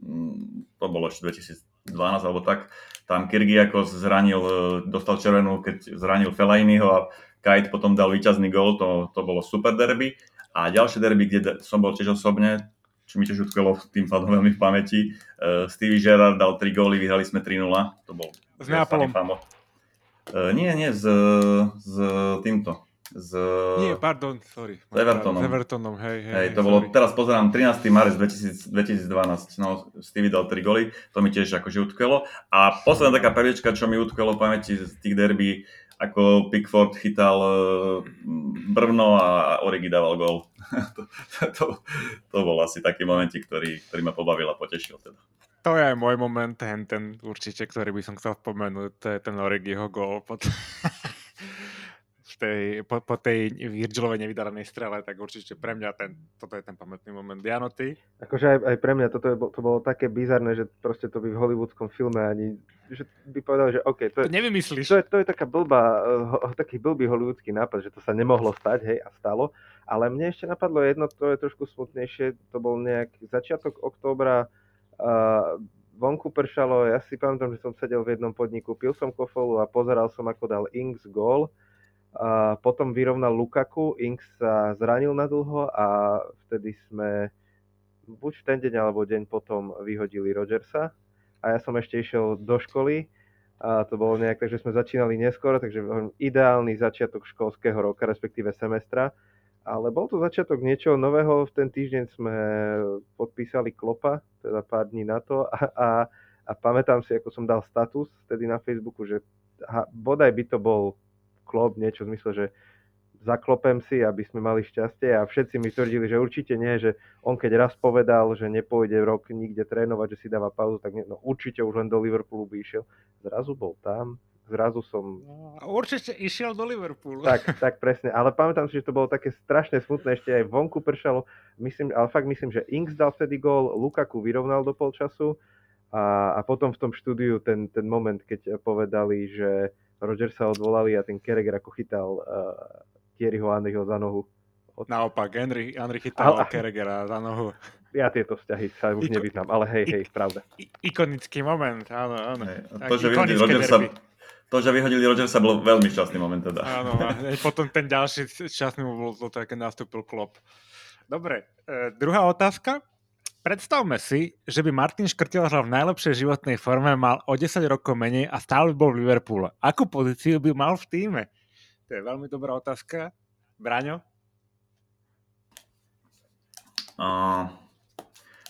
to bolo ešte 2012 alebo tak, tam Kyrgiakos zranil, dostal červenú, keď zranil Felainiho a Kite potom dal víťazný gol, to, to bolo super derby. A ďalšie derby, kde som bol tiež osobne, čo mi tiež utkvelo tým pádom veľmi v pamäti, uh, Stevie Gerrard dal 3 góly, vyhrali sme 3-0, to bol
s Neapolom.
Uh, nie, nie, s, s týmto. Z...
Nie, pardon, sorry.
S Evertonom.
S Evertonom, hej, hej.
hej to sorry. bolo, teraz pozerám, 13. marec 2000, 2012, no, Stevie dal 3 góly, to mi tiež akože utkvelo. A posledná taká perlička, čo mi utkvelo v pamäti z tých derby, ako Pickford chytal e, brvno a Origi dával gol. to, to, to bol asi taký moment, ktorý, ktorý ma pobavil a potešil teda.
To je aj môj moment, ten, ten určite, ktorý by som chcel spomenúť, to je ten Origiho gol. Pod... tej, po, po tej Virgilovej nevydaranej strele, tak určite pre mňa ten, toto je ten pamätný moment. Jano, ty?
Akože aj, aj pre mňa toto je, to bolo také bizarné, že proste to by v hollywoodskom filme ani že by povedal, že OK, to je,
to nevymyslíš.
To je, to je taká blbá, uh, taký blbý hollywoodsky nápad, že to sa nemohlo stať, hej, a stalo. Ale mne ešte napadlo jedno, to je trošku smutnejšie, to bol nejak začiatok októbra, uh, vonku pršalo, ja si pamätám, že som sedel v jednom podniku, pil som kofolu a pozeral som, ako dal Inks gól potom vyrovnal Lukaku, Inks sa zranil na dlho a vtedy sme buď v ten deň alebo deň potom vyhodili Rogersa a ja som ešte išiel do školy a to bolo nejak, takže sme začínali neskôr, takže ideálny začiatok školského roka, respektíve semestra. Ale bol to začiatok niečoho nového, v ten týždeň sme podpísali Klopa, teda pár dní na to. A, a, a pamätám si, ako som dal status vtedy na Facebooku, že aha, bodaj by to bol klop, niečo v zmysle, že zaklopem si, aby sme mali šťastie a všetci mi tvrdili, že určite nie, že on keď raz povedal, že nepôjde rok nikde trénovať, že si dáva pauzu, tak nie, no určite už len do Liverpoolu by išiel. Zrazu bol tam, zrazu som...
No, určite išiel do Liverpoolu.
Tak, tak presne, ale pamätám si, že to bolo také strašne smutné, ešte aj vonku pršalo, myslím, ale fakt myslím, že Inks dal vtedy gól, Lukaku vyrovnal do polčasu A, a potom v tom štúdiu ten, ten moment, keď povedali, že Roger sa odvolali a ten Kereger ako chytal uh, Thierryho Henryho za nohu.
Od... Naopak, Henry, Henry chytal ale... Keregera za nohu.
Ja tieto vzťahy sa už Iko... nevyznám, ale hej, hej, pravda.
I, ikonický moment, áno, áno. Hey,
to, že vyhodili Rogersa, to, že vyhodili Rogersa, bol veľmi šťastný moment teda.
Áno, a potom ten ďalší šťastný bol to, keď nastúpil klop. Dobre, e, druhá otázka. Predstavme si, že by Martin Škrtel hral v najlepšej životnej forme, mal o 10 rokov menej a stále bol v Liverpoole. Akú pozíciu by mal v týme? To je veľmi dobrá otázka. Braňo?
Uh,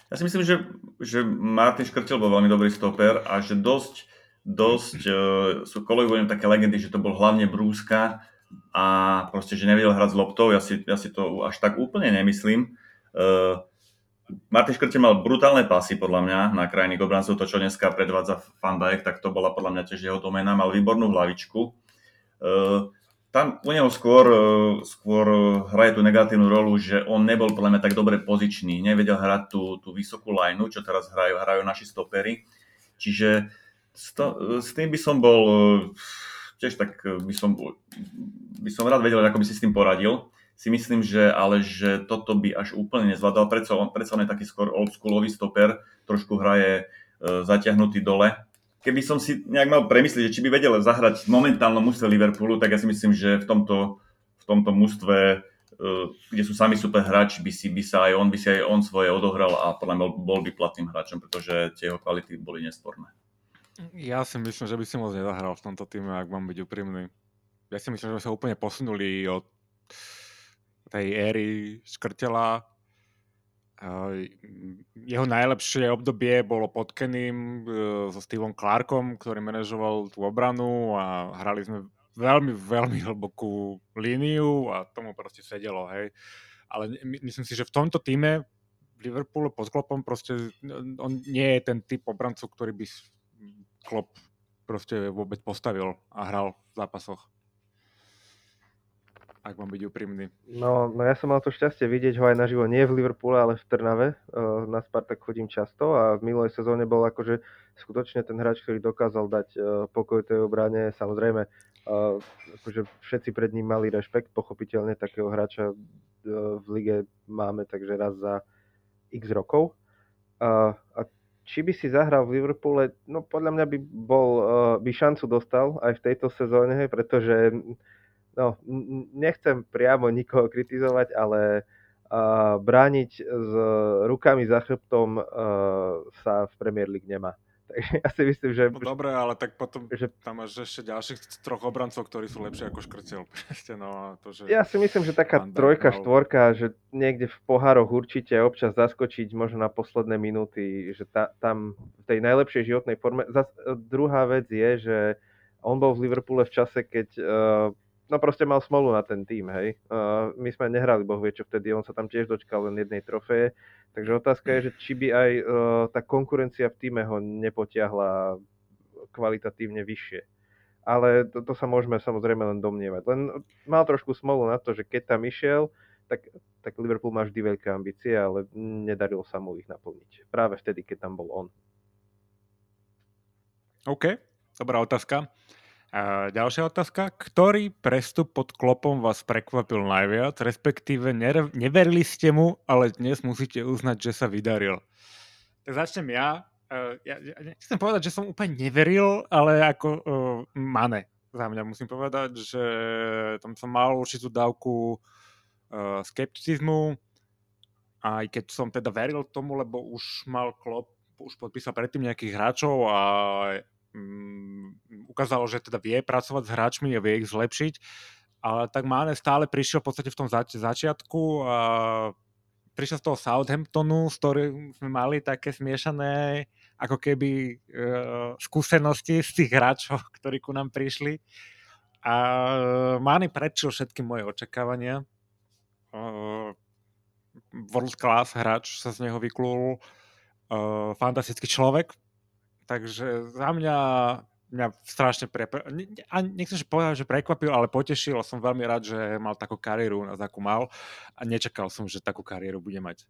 ja si myslím, že, že Martin Škrtel bol veľmi dobrý stoper a že dosť, dosť uh, sú kolegovia také legendy, že to bol hlavne brúska a proste, že nevedel hrať s loptou. Ja si, ja si to až tak úplne nemyslím. Uh, Martin Škrte mal brutálne pasy podľa mňa na krajných obrancov, to čo dneska predvádza Van Dijk, tak to bola podľa mňa tiež jeho domena, mal výbornú hlavičku. Uh, tam u neho skôr, uh, skôr hraje tú negatívnu rolu, že on nebol podľa mňa tak dobre pozičný, nevedel hrať tú, tú vysokú lineu, čo teraz hrajú, hrajú naši stopery. Čiže s, to, s tým by som bol, tiež tak by som, by som rád vedel, ako by si s tým poradil si myslím, že ale že toto by až úplne nezvládal. Predsa on, predsa on je taký skôr oldschoolový stoper, trošku hraje e, zatiahnutý dole. Keby som si nejak mal premyslieť, že či by vedel zahrať v momentálnom mústve Liverpoolu, tak ja si myslím, že v tomto, v tomto mústve, e, kde sú sami super hráči, by, si, by sa aj on, by si aj on svoje odohral a podľa mňa bol, by platným hráčom, pretože tie jeho kvality boli nesporné.
Ja si myslím, že by si moc nezahral v tomto týme, ak mám byť úprimný. Ja si myslím, že sa úplne posunuli od tej éry Škrtela. Jeho najlepšie obdobie bolo pod Kenym e, so Stevom Clarkom, ktorý manažoval tú obranu a hrali sme veľmi, veľmi hlbokú líniu a tomu proste sedelo, hej. Ale myslím si, že v tomto týme v Liverpoole pod Klopom proste on nie je ten typ obrancu, ktorý by Klop proste vôbec postavil a hral v zápasoch ak mám byť úprimný.
No, no ja som mal to šťastie vidieť ho aj naživo, nie v Liverpoole, ale v Trnave. Na Spartak chodím často a v minulej sezóne bol akože skutočne ten hráč, ktorý dokázal dať pokoj tej obrane. Samozrejme, akože všetci pred ním mali rešpekt, pochopiteľne takého hráča v lige máme takže raz za x rokov. A, a či by si zahral v Liverpoole, no podľa mňa by bol, by šancu dostal aj v tejto sezóne, pretože no, nechcem priamo nikoho kritizovať, ale uh, brániť s rukami za chrbtom uh, sa v Premier League nemá. Takže ja si myslím, že...
No dobre, ale tak potom že... tam máš ešte ďalších troch obrancov, ktorí sú lepšie ako Škrcel. no, to, že...
Ja si myslím, že taká Mandel, trojka, štvorka, že niekde v pohároch určite občas zaskočiť možno na posledné minúty, že ta, tam v tej najlepšej životnej forme. Zas, druhá vec je, že on bol v Liverpoole v čase, keď uh, no proste mal smolu na ten tým, hej. Uh, my sme nehrali, boh vie čo vtedy, on sa tam tiež dočkal len jednej trofeje, takže otázka je, že či by aj uh, tá konkurencia v týme ho nepotiahla kvalitatívne vyššie. Ale to, to sa môžeme samozrejme len domnievať. Len mal trošku smolu na to, že keď tam išiel, tak, tak Liverpool má vždy veľké ambície, ale nedarilo sa mu ich naplniť. Práve vtedy, keď tam bol on.
OK, dobrá otázka. A ďalšia otázka. Ktorý prestup pod klopom vás prekvapil najviac, respektíve neverili ste mu, ale dnes musíte uznať, že sa vydaril? Tak začnem ja. Uh, ja, ja nechcem povedať, že som úplne neveril, ale ako uh, mane za mňa musím povedať, že tam som mal určitú dávku uh, skepticizmu, aj keď som teda veril tomu, lebo už mal klop, už podpísal predtým nejakých hráčov a ukázalo, že teda vie pracovať s hráčmi a vie ich zlepšiť, ale tak Mane stále prišiel v podstate v tom zač- začiatku a prišiel z toho Southamptonu, z ktorým sme mali také smiešané ako keby uh, skúsenosti z tých hráčov, ktorí ku nám prišli. A Mane prečil všetky moje očakávania. Uh, world class hráč sa z neho vyklul. Uh, fantastický človek, Takže za mňa, mňa strašne prepr... A nechcem povedať, že prekvapil, ale potešil. Som veľmi rád, že mal takú kariéru, na takú mal. A nečakal som, že takú kariéru bude mať.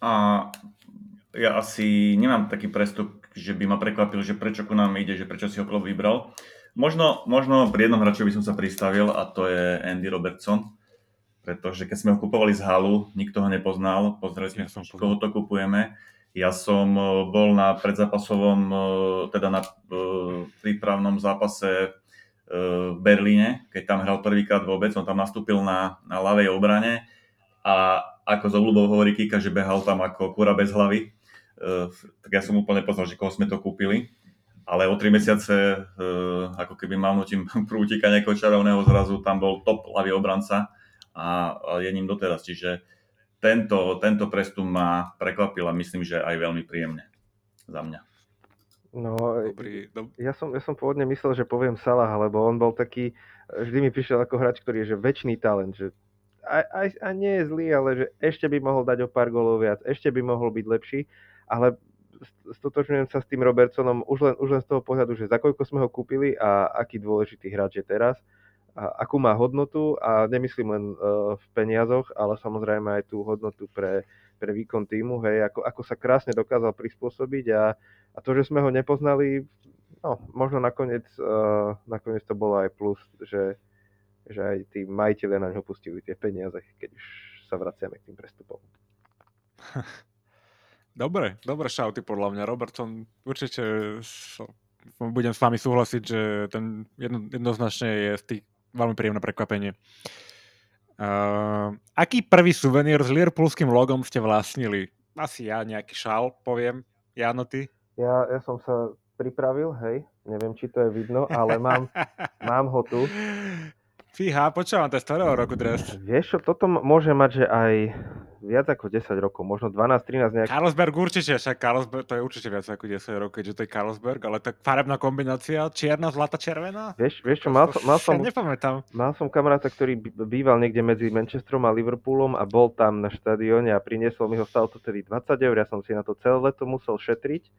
A ja asi nemám taký prestup, že by ma prekvapil, že prečo ku nám ide, že prečo si ho klub vybral. Možno, možno pri jednom hráčovi som sa pristavil a to je Andy Robertson, pretože keď sme ho kupovali z halu, nikto ho nepoznal, pozreli sme, ja koho to kupujeme. Ja som e, bol na predzápasovom, e, teda na prípravnom zápase v Berlíne, keď tam hral prvýkrát vôbec, on tam nastúpil na, na ľavej obrane a ako z obľubou hovorí Kika, že behal tam ako kura bez hlavy, tak ja som úplne poznal, že koho sme to kúpili. Ale o tri mesiace, ako keby nutím prútika nejakého čarovného zrazu, tam bol top ľavý obranca a je ním doteraz. Čiže tento, tento prestup ma prekvapil a myslím, že aj veľmi príjemne za mňa.
No, Dobrý, dob- ja, som, ja som pôvodne myslel, že poviem Salah, lebo on bol taký, vždy mi prišiel ako hráč, ktorý je že väčší talent, že aj, aj, aj nie je zlý, ale že ešte by mohol dať o pár golov viac, ešte by mohol byť lepší, ale stotočňujem sa s tým Robertsonom už len, už len z toho pohľadu, že za koľko sme ho kúpili a aký dôležitý hráč je teraz, a akú má hodnotu a nemyslím len uh, v peniazoch, ale samozrejme aj tú hodnotu pre, pre výkon týmu, hej, ako, ako sa krásne dokázal prispôsobiť a, a to, že sme ho nepoznali, no, možno nakoniec, uh, nakoniec to bolo aj plus, že, že aj tí majiteľe na ňo pustili tie peniaze, keď už sa vraciame k tým prestupom.
Dobre, dobre šauty podľa mňa. Robertson určite budem s vami súhlasiť, že ten jedno, jednoznačne je z tých veľmi príjemné prekvapenie. Uh, aký prvý suvenír s Liverpoolským logom ste vlastnili? Asi ja nejaký šál, poviem. Jano, ty?
Ja, ja som sa pripravil, hej, neviem, či to je vidno, ale mám, mám ho tu.
Fíha, počúvam, to je starého roku dres.
Vieš čo, toto môže mať, že aj viac ako 10 rokov, možno 12, 13 nejak...
Carlsberg určite, však Carlsberg, to je určite viac ako 10 rokov, keďže to je Carlsberg, ale tak farebná kombinácia, čierna, zlata, červená?
Vieš, vieš čo, mal, som, mal som...
Nepamätám.
Mal som kamaráta, ktorý býval niekde medzi Manchesterom a Liverpoolom a bol tam na štadióne a priniesol mi ho, stalo to tedy 20 eur, ja som si na to celé leto musel šetriť.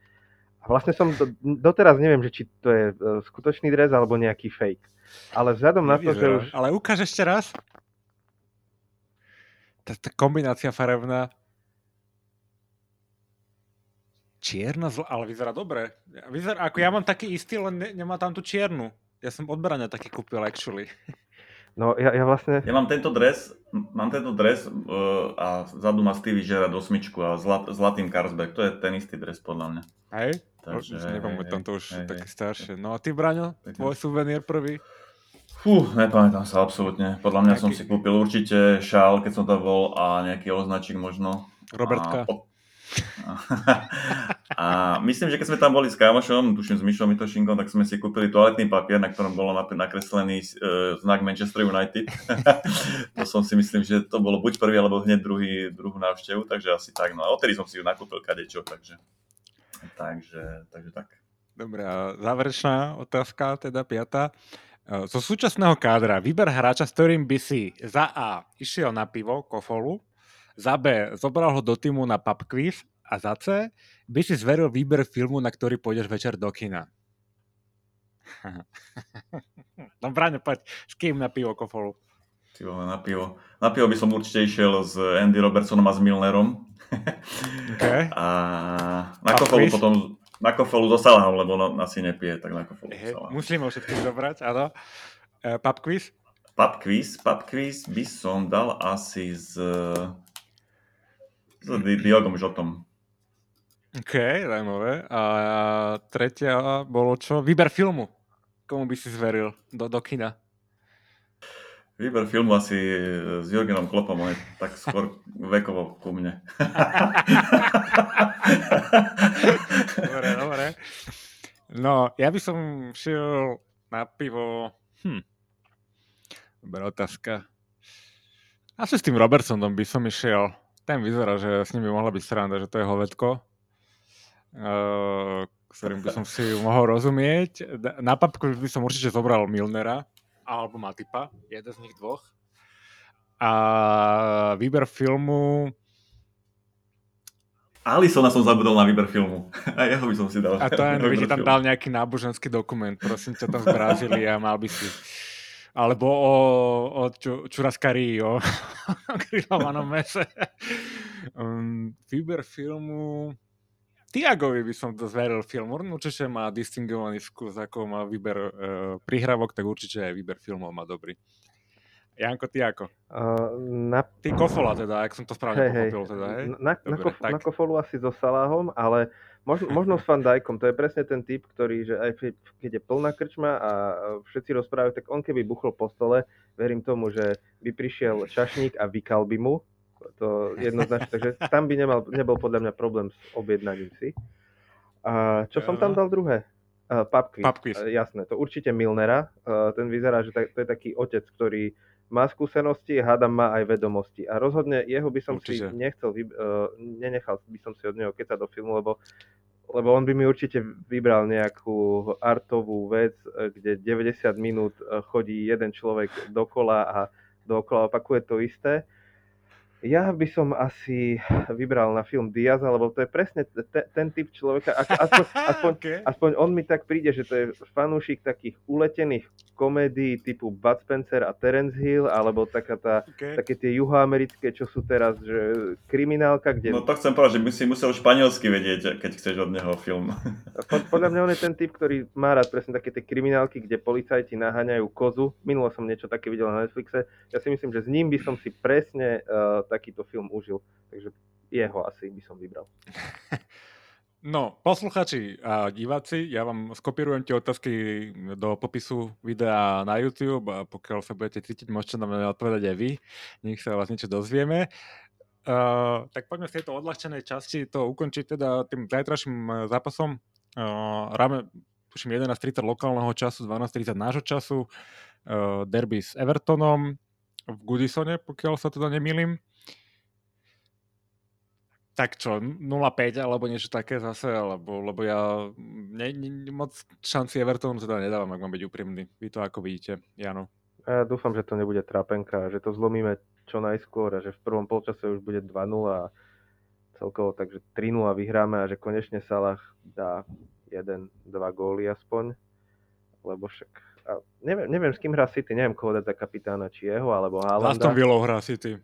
A vlastne som do, doteraz neviem, že či to je e, skutočný dres alebo nejaký fake. Ale vzhľadom na to, že už...
Ale ukáž ešte raz. Tá, tá kombinácia farebná. Čierna, zl- ale vyzerá dobre. Vyzerá, ako ja mám taký istý, len ne, nemá tam tú čiernu. Ja som odbrania taký kúpil, actually.
No ja, ja vlastne...
Ja mám tento dres, mám tento dres uh, a zadu má Stevie Gerrard osmičku a zlat, zlatým Carlsberg. To je ten istý dres podľa mňa.
Hej? Takže, už nepamätám, to už hej, také staršie. No a ty, Braňo, tvoj suvenír prvý?
Fú, nepamätám sa absolútne. Podľa mňa nejaký... som si kúpil určite šál, keď som tam bol a nejaký označík možno.
Robertka. A.
a myslím, že keď sme tam boli s kámošom, tuším s Mišom Mitošinkom, tak sme si kúpili toaletný papier, na ktorom bolo nakreslený uh, znak Manchester United. to som si myslím, že to bolo buď prvý, alebo hneď druhý, druhú návštevu, takže asi tak. No a odtedy som si ju nakúpil kadečo, takže... Takže, takže tak.
Dobre, a záverečná otázka, teda piata. E, zo súčasného kádra vyber hráča, s ktorým by si za A išiel na pivo, kofolu, za B zobral ho do týmu na pub quiz a za C by si zveril výber filmu, na ktorý pôjdeš večer do kina. no Braňo, poď, s kým na pivo, kofolu?
Ty vole, na pivo. Na pivo by som určite išiel s Andy Robertsonom a s Milnerom.
Okay.
A na a kofolu potom, na kofolu so Salahom, lebo no, asi nepije, tak na kofolu
hey, Musíme všetkých zobrať, áno. Uh, pub quiz?
Pub quiz? Pub quiz by som dal asi s, s Diogom Žotom.
OK, zaujímavé. A tretia bolo čo? Výber filmu. Komu by si zveril do, do kina?
Výber filmu asi s Jurgenom Klopom, on je tak skôr vekovo ku mne.
dobre, dobre. No, ja by som šiel na pivo... Hm. Dobrá otázka. Asi s tým Robertsonom by som išiel. Ten vyzerá, že s ním by mohla byť sranda, že to je hovedko. Uh, ktorým by som si mohol rozumieť. Na papku by som určite zobral Milnera, alebo Matipa, jeden z nich dvoch. A výber filmu...
Alisona som zabudol na výber filmu. A jeho by som si dal.
A to aj by ti tam dal nejaký náboženský dokument, prosím ťa, tam z Brazílie a mal by si... Alebo o, o ču, o, o mese. Um, výber filmu... Tiagovi by som to zveril film. On určite má distingovaný vkus, ako má výber uh, prihrávok, tak určite aj výber filmov má dobrý. Janko, ty ako?
Uh, na...
Ty Kofola teda, ak som to správne hey, pochopil. Teda, hej?
Na, Dobre, na, kof, tak... na Kofolu asi so Salahom, ale možno, možno s Van Dijkom. To je presne ten typ, ktorý, že aj keď je plná krčma a všetci rozprávajú, tak on keby buchol po stole, verím tomu, že by prišiel čašník a vykal by mu. To jednoznačne, takže tam by nemal, nebol podľa mňa problém s objednaním si. A čo som tam dal druhé? Uh, pub quiz. Pub quiz. Uh, jasné, to určite Milnera. Uh, ten vyzerá, že to je taký otec, ktorý má skúsenosti, hádam má aj vedomosti. A rozhodne jeho by som určite. si nechcel, uh, nenechal by som si od neho sa do filmu, lebo, lebo on by mi určite vybral nejakú artovú vec, eh, kde 90 minút eh, chodí jeden človek dokola a dokola opakuje to isté. Ja by som asi vybral na film Diaz, lebo to je presne te, ten typ človeka, aspoň, aspoň, okay. aspoň on mi tak príde, že to je fanúšik takých uletených komédií typu Bud Spencer a Terence Hill, alebo taká tá, okay. také tie juhoamerické, čo sú teraz, že kriminálka, kde...
No to chcem povedať, že by si musel španielsky vedieť, keď chceš od neho film.
Podľa mňa on je ten typ, ktorý má rád presne také tie kriminálky, kde policajti naháňajú kozu. Minulo som niečo také videl na Netflixe. Ja si myslím, že s ním by som si presne uh, takýto film užil. Takže jeho asi by som vybral.
No, posluchači a diváci, ja vám skopírujem tie otázky do popisu videa na YouTube a pokiaľ sa budete cítiť, môžete nám odpovedať aj vy. Nech sa vás niečo dozvieme. Uh, tak poďme z tejto odľahčenej časti to ukončiť teda tým zajtraším zápasom. Uh, ráme, tuším, 11.30 lokálneho času, 12.30 nášho času. Uh, derby s Evertonom v Goodisone, pokiaľ sa teda nemýlim tak čo, 0,5 alebo niečo také zase, alebo, lebo ja ne, ne, moc šanci Evertonu teda nedávam, ak mám byť úprimný. Vy to ako vidíte, Jano?
Ja dúfam, že to nebude trápenka, že to zlomíme čo najskôr a že v prvom polčase už bude 2-0 a celkovo takže 3-0 vyhráme a že konečne Salah dá 1-2 góly aspoň, lebo však a neviem, neviem, s kým hrá City, neviem koho dať za kapitána, či jeho, alebo Haalanda.
Aston Villa hrá City.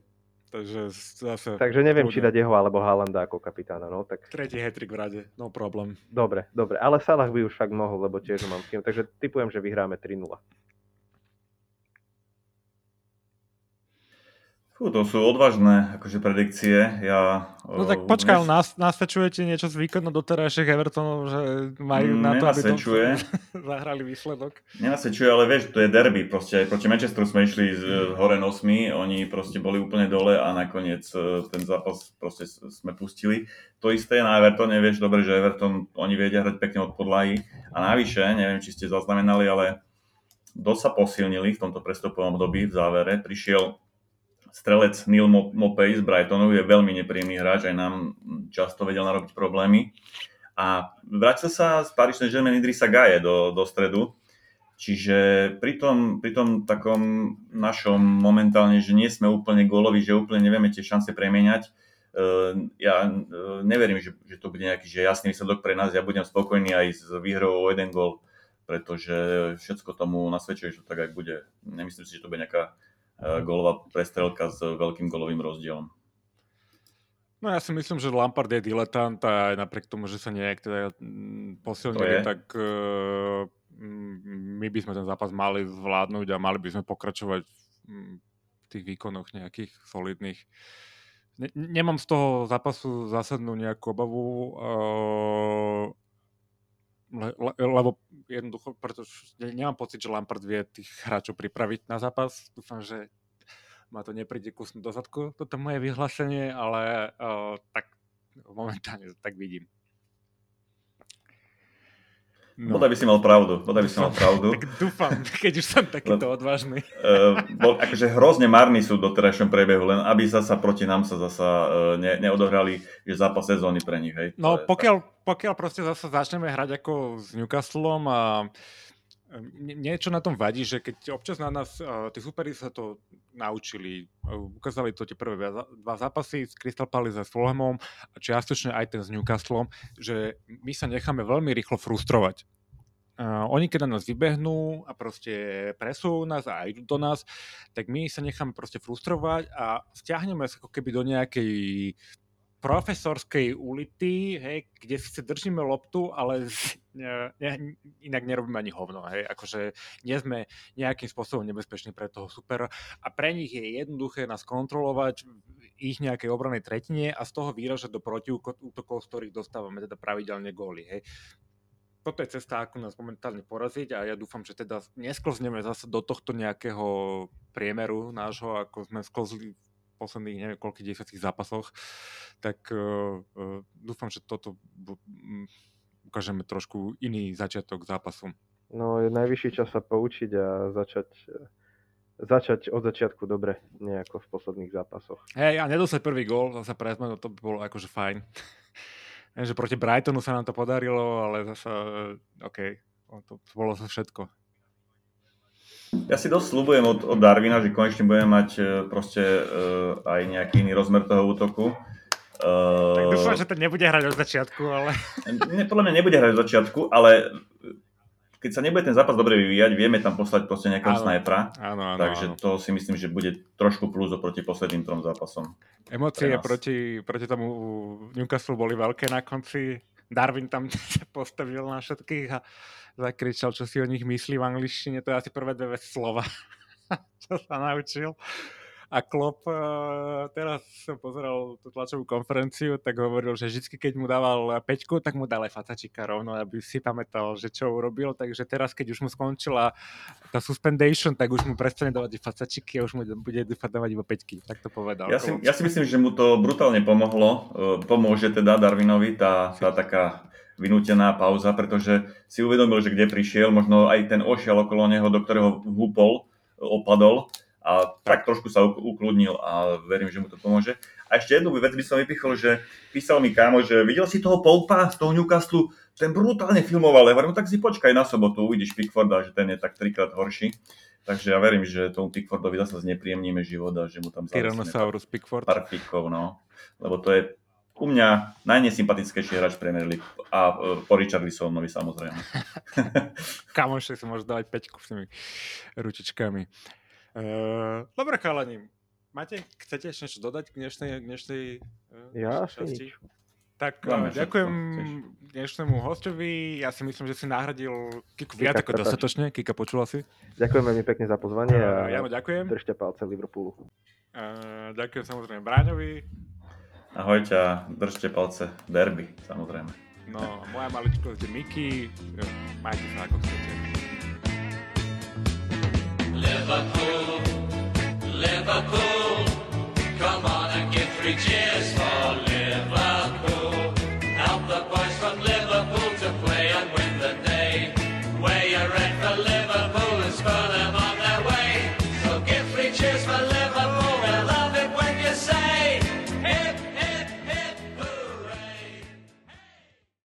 Takže zase...
Takže neviem, či dať jeho alebo Haalanda ako kapitána. No, tak...
Tretí hetrik v rade, no problém.
Dobre, dobre. Ale Salah by už fakt mohol, lebo tiež mám s tým. Takže typujem, že vyhráme 3-0.
Fú, to sú odvážne akože predikcie. Ja,
no tak počkaj, dnes... nás, nasvedčujete niečo z výkonu doterajších Evertonov, že majú na to, aby to zahrali výsledok?
Nenasvedčuje, ale vieš, to je derby. Proste aj proti Manchesteru sme išli z hore nosmi, oni proste boli úplne dole a nakoniec e, ten zápas proste sme pustili. To isté na Evertone, vieš dobre, že Everton, oni vedia hrať pekne od podlahy. A navyše, neviem, či ste zaznamenali, ale dosť sa posilnili v tomto prestupovom období v závere. Prišiel strelec Neil Mopey z Brightonu je veľmi nepríjemný hráč, aj nám často vedel narobiť problémy. A vrátil sa z Paris Saint-Germain Idrissa Gaje do, do stredu, čiže pri tom, pri tom takom našom momentálne, že nie sme úplne góloví, že úplne nevieme tie šance premieňať, eh, ja eh, neverím, že, že to bude nejaký že jasný výsledok pre nás. Ja budem spokojný aj s výhrou o jeden gól, pretože všetko tomu nasvedčuje, že to tak aj bude. Nemyslím si, že to bude nejaká gólová prestrelka s veľkým gólovým rozdielom.
No ja si myslím, že Lampard je diletant a aj napriek tomu, že sa nejak teda mm, posilnili, tak uh, my by sme ten zápas mali zvládnuť a mali by sme pokračovať v tých výkonoch nejakých solidných. Ne, nemám z toho zápasu zásadnú nejakú obavu. Uh, le, le, lebo jednoducho, pretože nemám pocit, že Lampard vie tých hráčov pripraviť na zápas. Dúfam, že ma to nepríde kusnúť do zadku, toto moje vyhlásenie, ale uh, tak momentálne tak vidím.
No. Bodaj by si mal pravdu, bodaj by si mal pravdu.
tak dúfam, keď už som takýto odvážny.
uh, bol, akože hrozne marný sú v doterajšom priebehu, len aby zasa proti nám sa zasa uh, ne, neodohrali že zápas sezóny pre nich. Hej.
No pokiaľ, pokiaľ proste zasa začneme hrať ako s Newcastlom a niečo na tom vadí, že keď občas na nás, uh, tí superi sa to naučili, uh, ukázali to tie prvé dva zápasy s Crystal Palace a s Fulhamom a čiastočne aj ten s Newcastlom, že my sa necháme veľmi rýchlo frustrovať. Uh, oni keď na nás vybehnú a proste presú nás a idú do nás, tak my sa necháme proste frustrovať a stiahneme sa ako keby do nejakej profesorskej ulity, hej, kde si držíme loptu, ale ne, inak nerobíme ani hovno. Hej. Akože nie sme nejakým spôsobom nebezpeční pre toho supera a pre nich je jednoduché nás kontrolovať ich nejakej obranej tretine a z toho vyražať do protiútokov, z ktorých dostávame teda pravidelne góly. Hej toto je cesta, ako nás momentálne poraziť a ja dúfam, že teda nesklzneme zase do tohto nejakého priemeru nášho, ako sme sklzli v posledných neviem koľkých desiatých zápasoch, tak uh, uh, dúfam, že toto um, ukážeme trošku iný začiatok zápasu.
No je najvyšší čas sa poučiť a začať začať od začiatku dobre, nejako v posledných zápasoch.
Hej, a nedostať prvý gól, zase pre to by bolo akože fajn. že proti Brightonu sa nám to podarilo, ale zase, OK, to bolo sa všetko.
Ja si dosť slúbujem od, od Darwina, že konečne budeme mať eh, proste uh, aj nejaký iný rozmer toho útoku.
Uh, tak dúfam, že to nebude hrať od začiatku, ale...
Ne, podľa mňa nebude hrať od začiatku, ale keď sa nebude ten zápas dobre vyvíjať, vieme tam poslať proste nejakého snajpera.
Áno, áno,
takže
áno.
to si myslím, že bude trošku plus oproti posledným trom zápasom.
Emócie proti, proti tomu Newcastle boli veľké na konci. Darwin tam postavil na všetkých a zakričal, čo si o nich myslí v angličtine. To je asi prvé dve slova, čo sa naučil. A Klopp, eh, teraz som pozeral tú tlačovú konferenciu, tak hovoril, že vždy, keď mu dával peťku, tak mu dal aj facačika rovno, aby si pamätal, že čo urobil. Takže teraz, keď už mu skončila tá suspendation, tak už mu prestane dávať facačiky a už mu bude dávať iba peťky. Tak to povedal.
Ja si, ja si myslím, že mu to brutálne pomohlo. Eh, pomôže teda Darwinovi tá, tá taká vynútená pauza, pretože si uvedomil, že kde prišiel, možno aj ten ošiel okolo neho, do ktorého húpol, opadol a tak trošku sa ukludnil a verím, že mu to pomôže. A ešte jednu vec by som vypichol, že písal mi kámo, že videl si toho Poupa z toho Newcastle, ten brutálne filmoval, ja hovorím, tak si počkaj na sobotu, uvidíš Pickforda, že ten je tak trikrát horší. Takže ja verím, že tomu Pickfordovi zase znepríjemníme život a že mu tam
Tyrannosaurus Pickford.
Pár pikov, no. Lebo to je u mňa najnesympatickejší hráč Premier League a e, po Richarlisonovi samozrejme.
Kamošek si môže dávať peťku s tými ručičkami. Uh, dobre, chalani. Máte, chcete ešte niečo dodať k dnešnej, dnešnej
uh, ja časti?
Tak uh, ďakujem dnešnému hostovi. Ja si myslím, že si nahradil Kiku viac ako dostatočne. Kika, počula si?
Ďakujem veľmi pekne za pozvanie. Uh,
ja mu ďakujem.
Držte palce Liverpoolu.
Uh, ďakujem samozrejme Bráňovi.
Ahojte a držte palce derby, samozrejme.
No, moja maličkosť je Miki. Majte sa ako chcete. Liverpool, Liverpool. Come on and give three cheers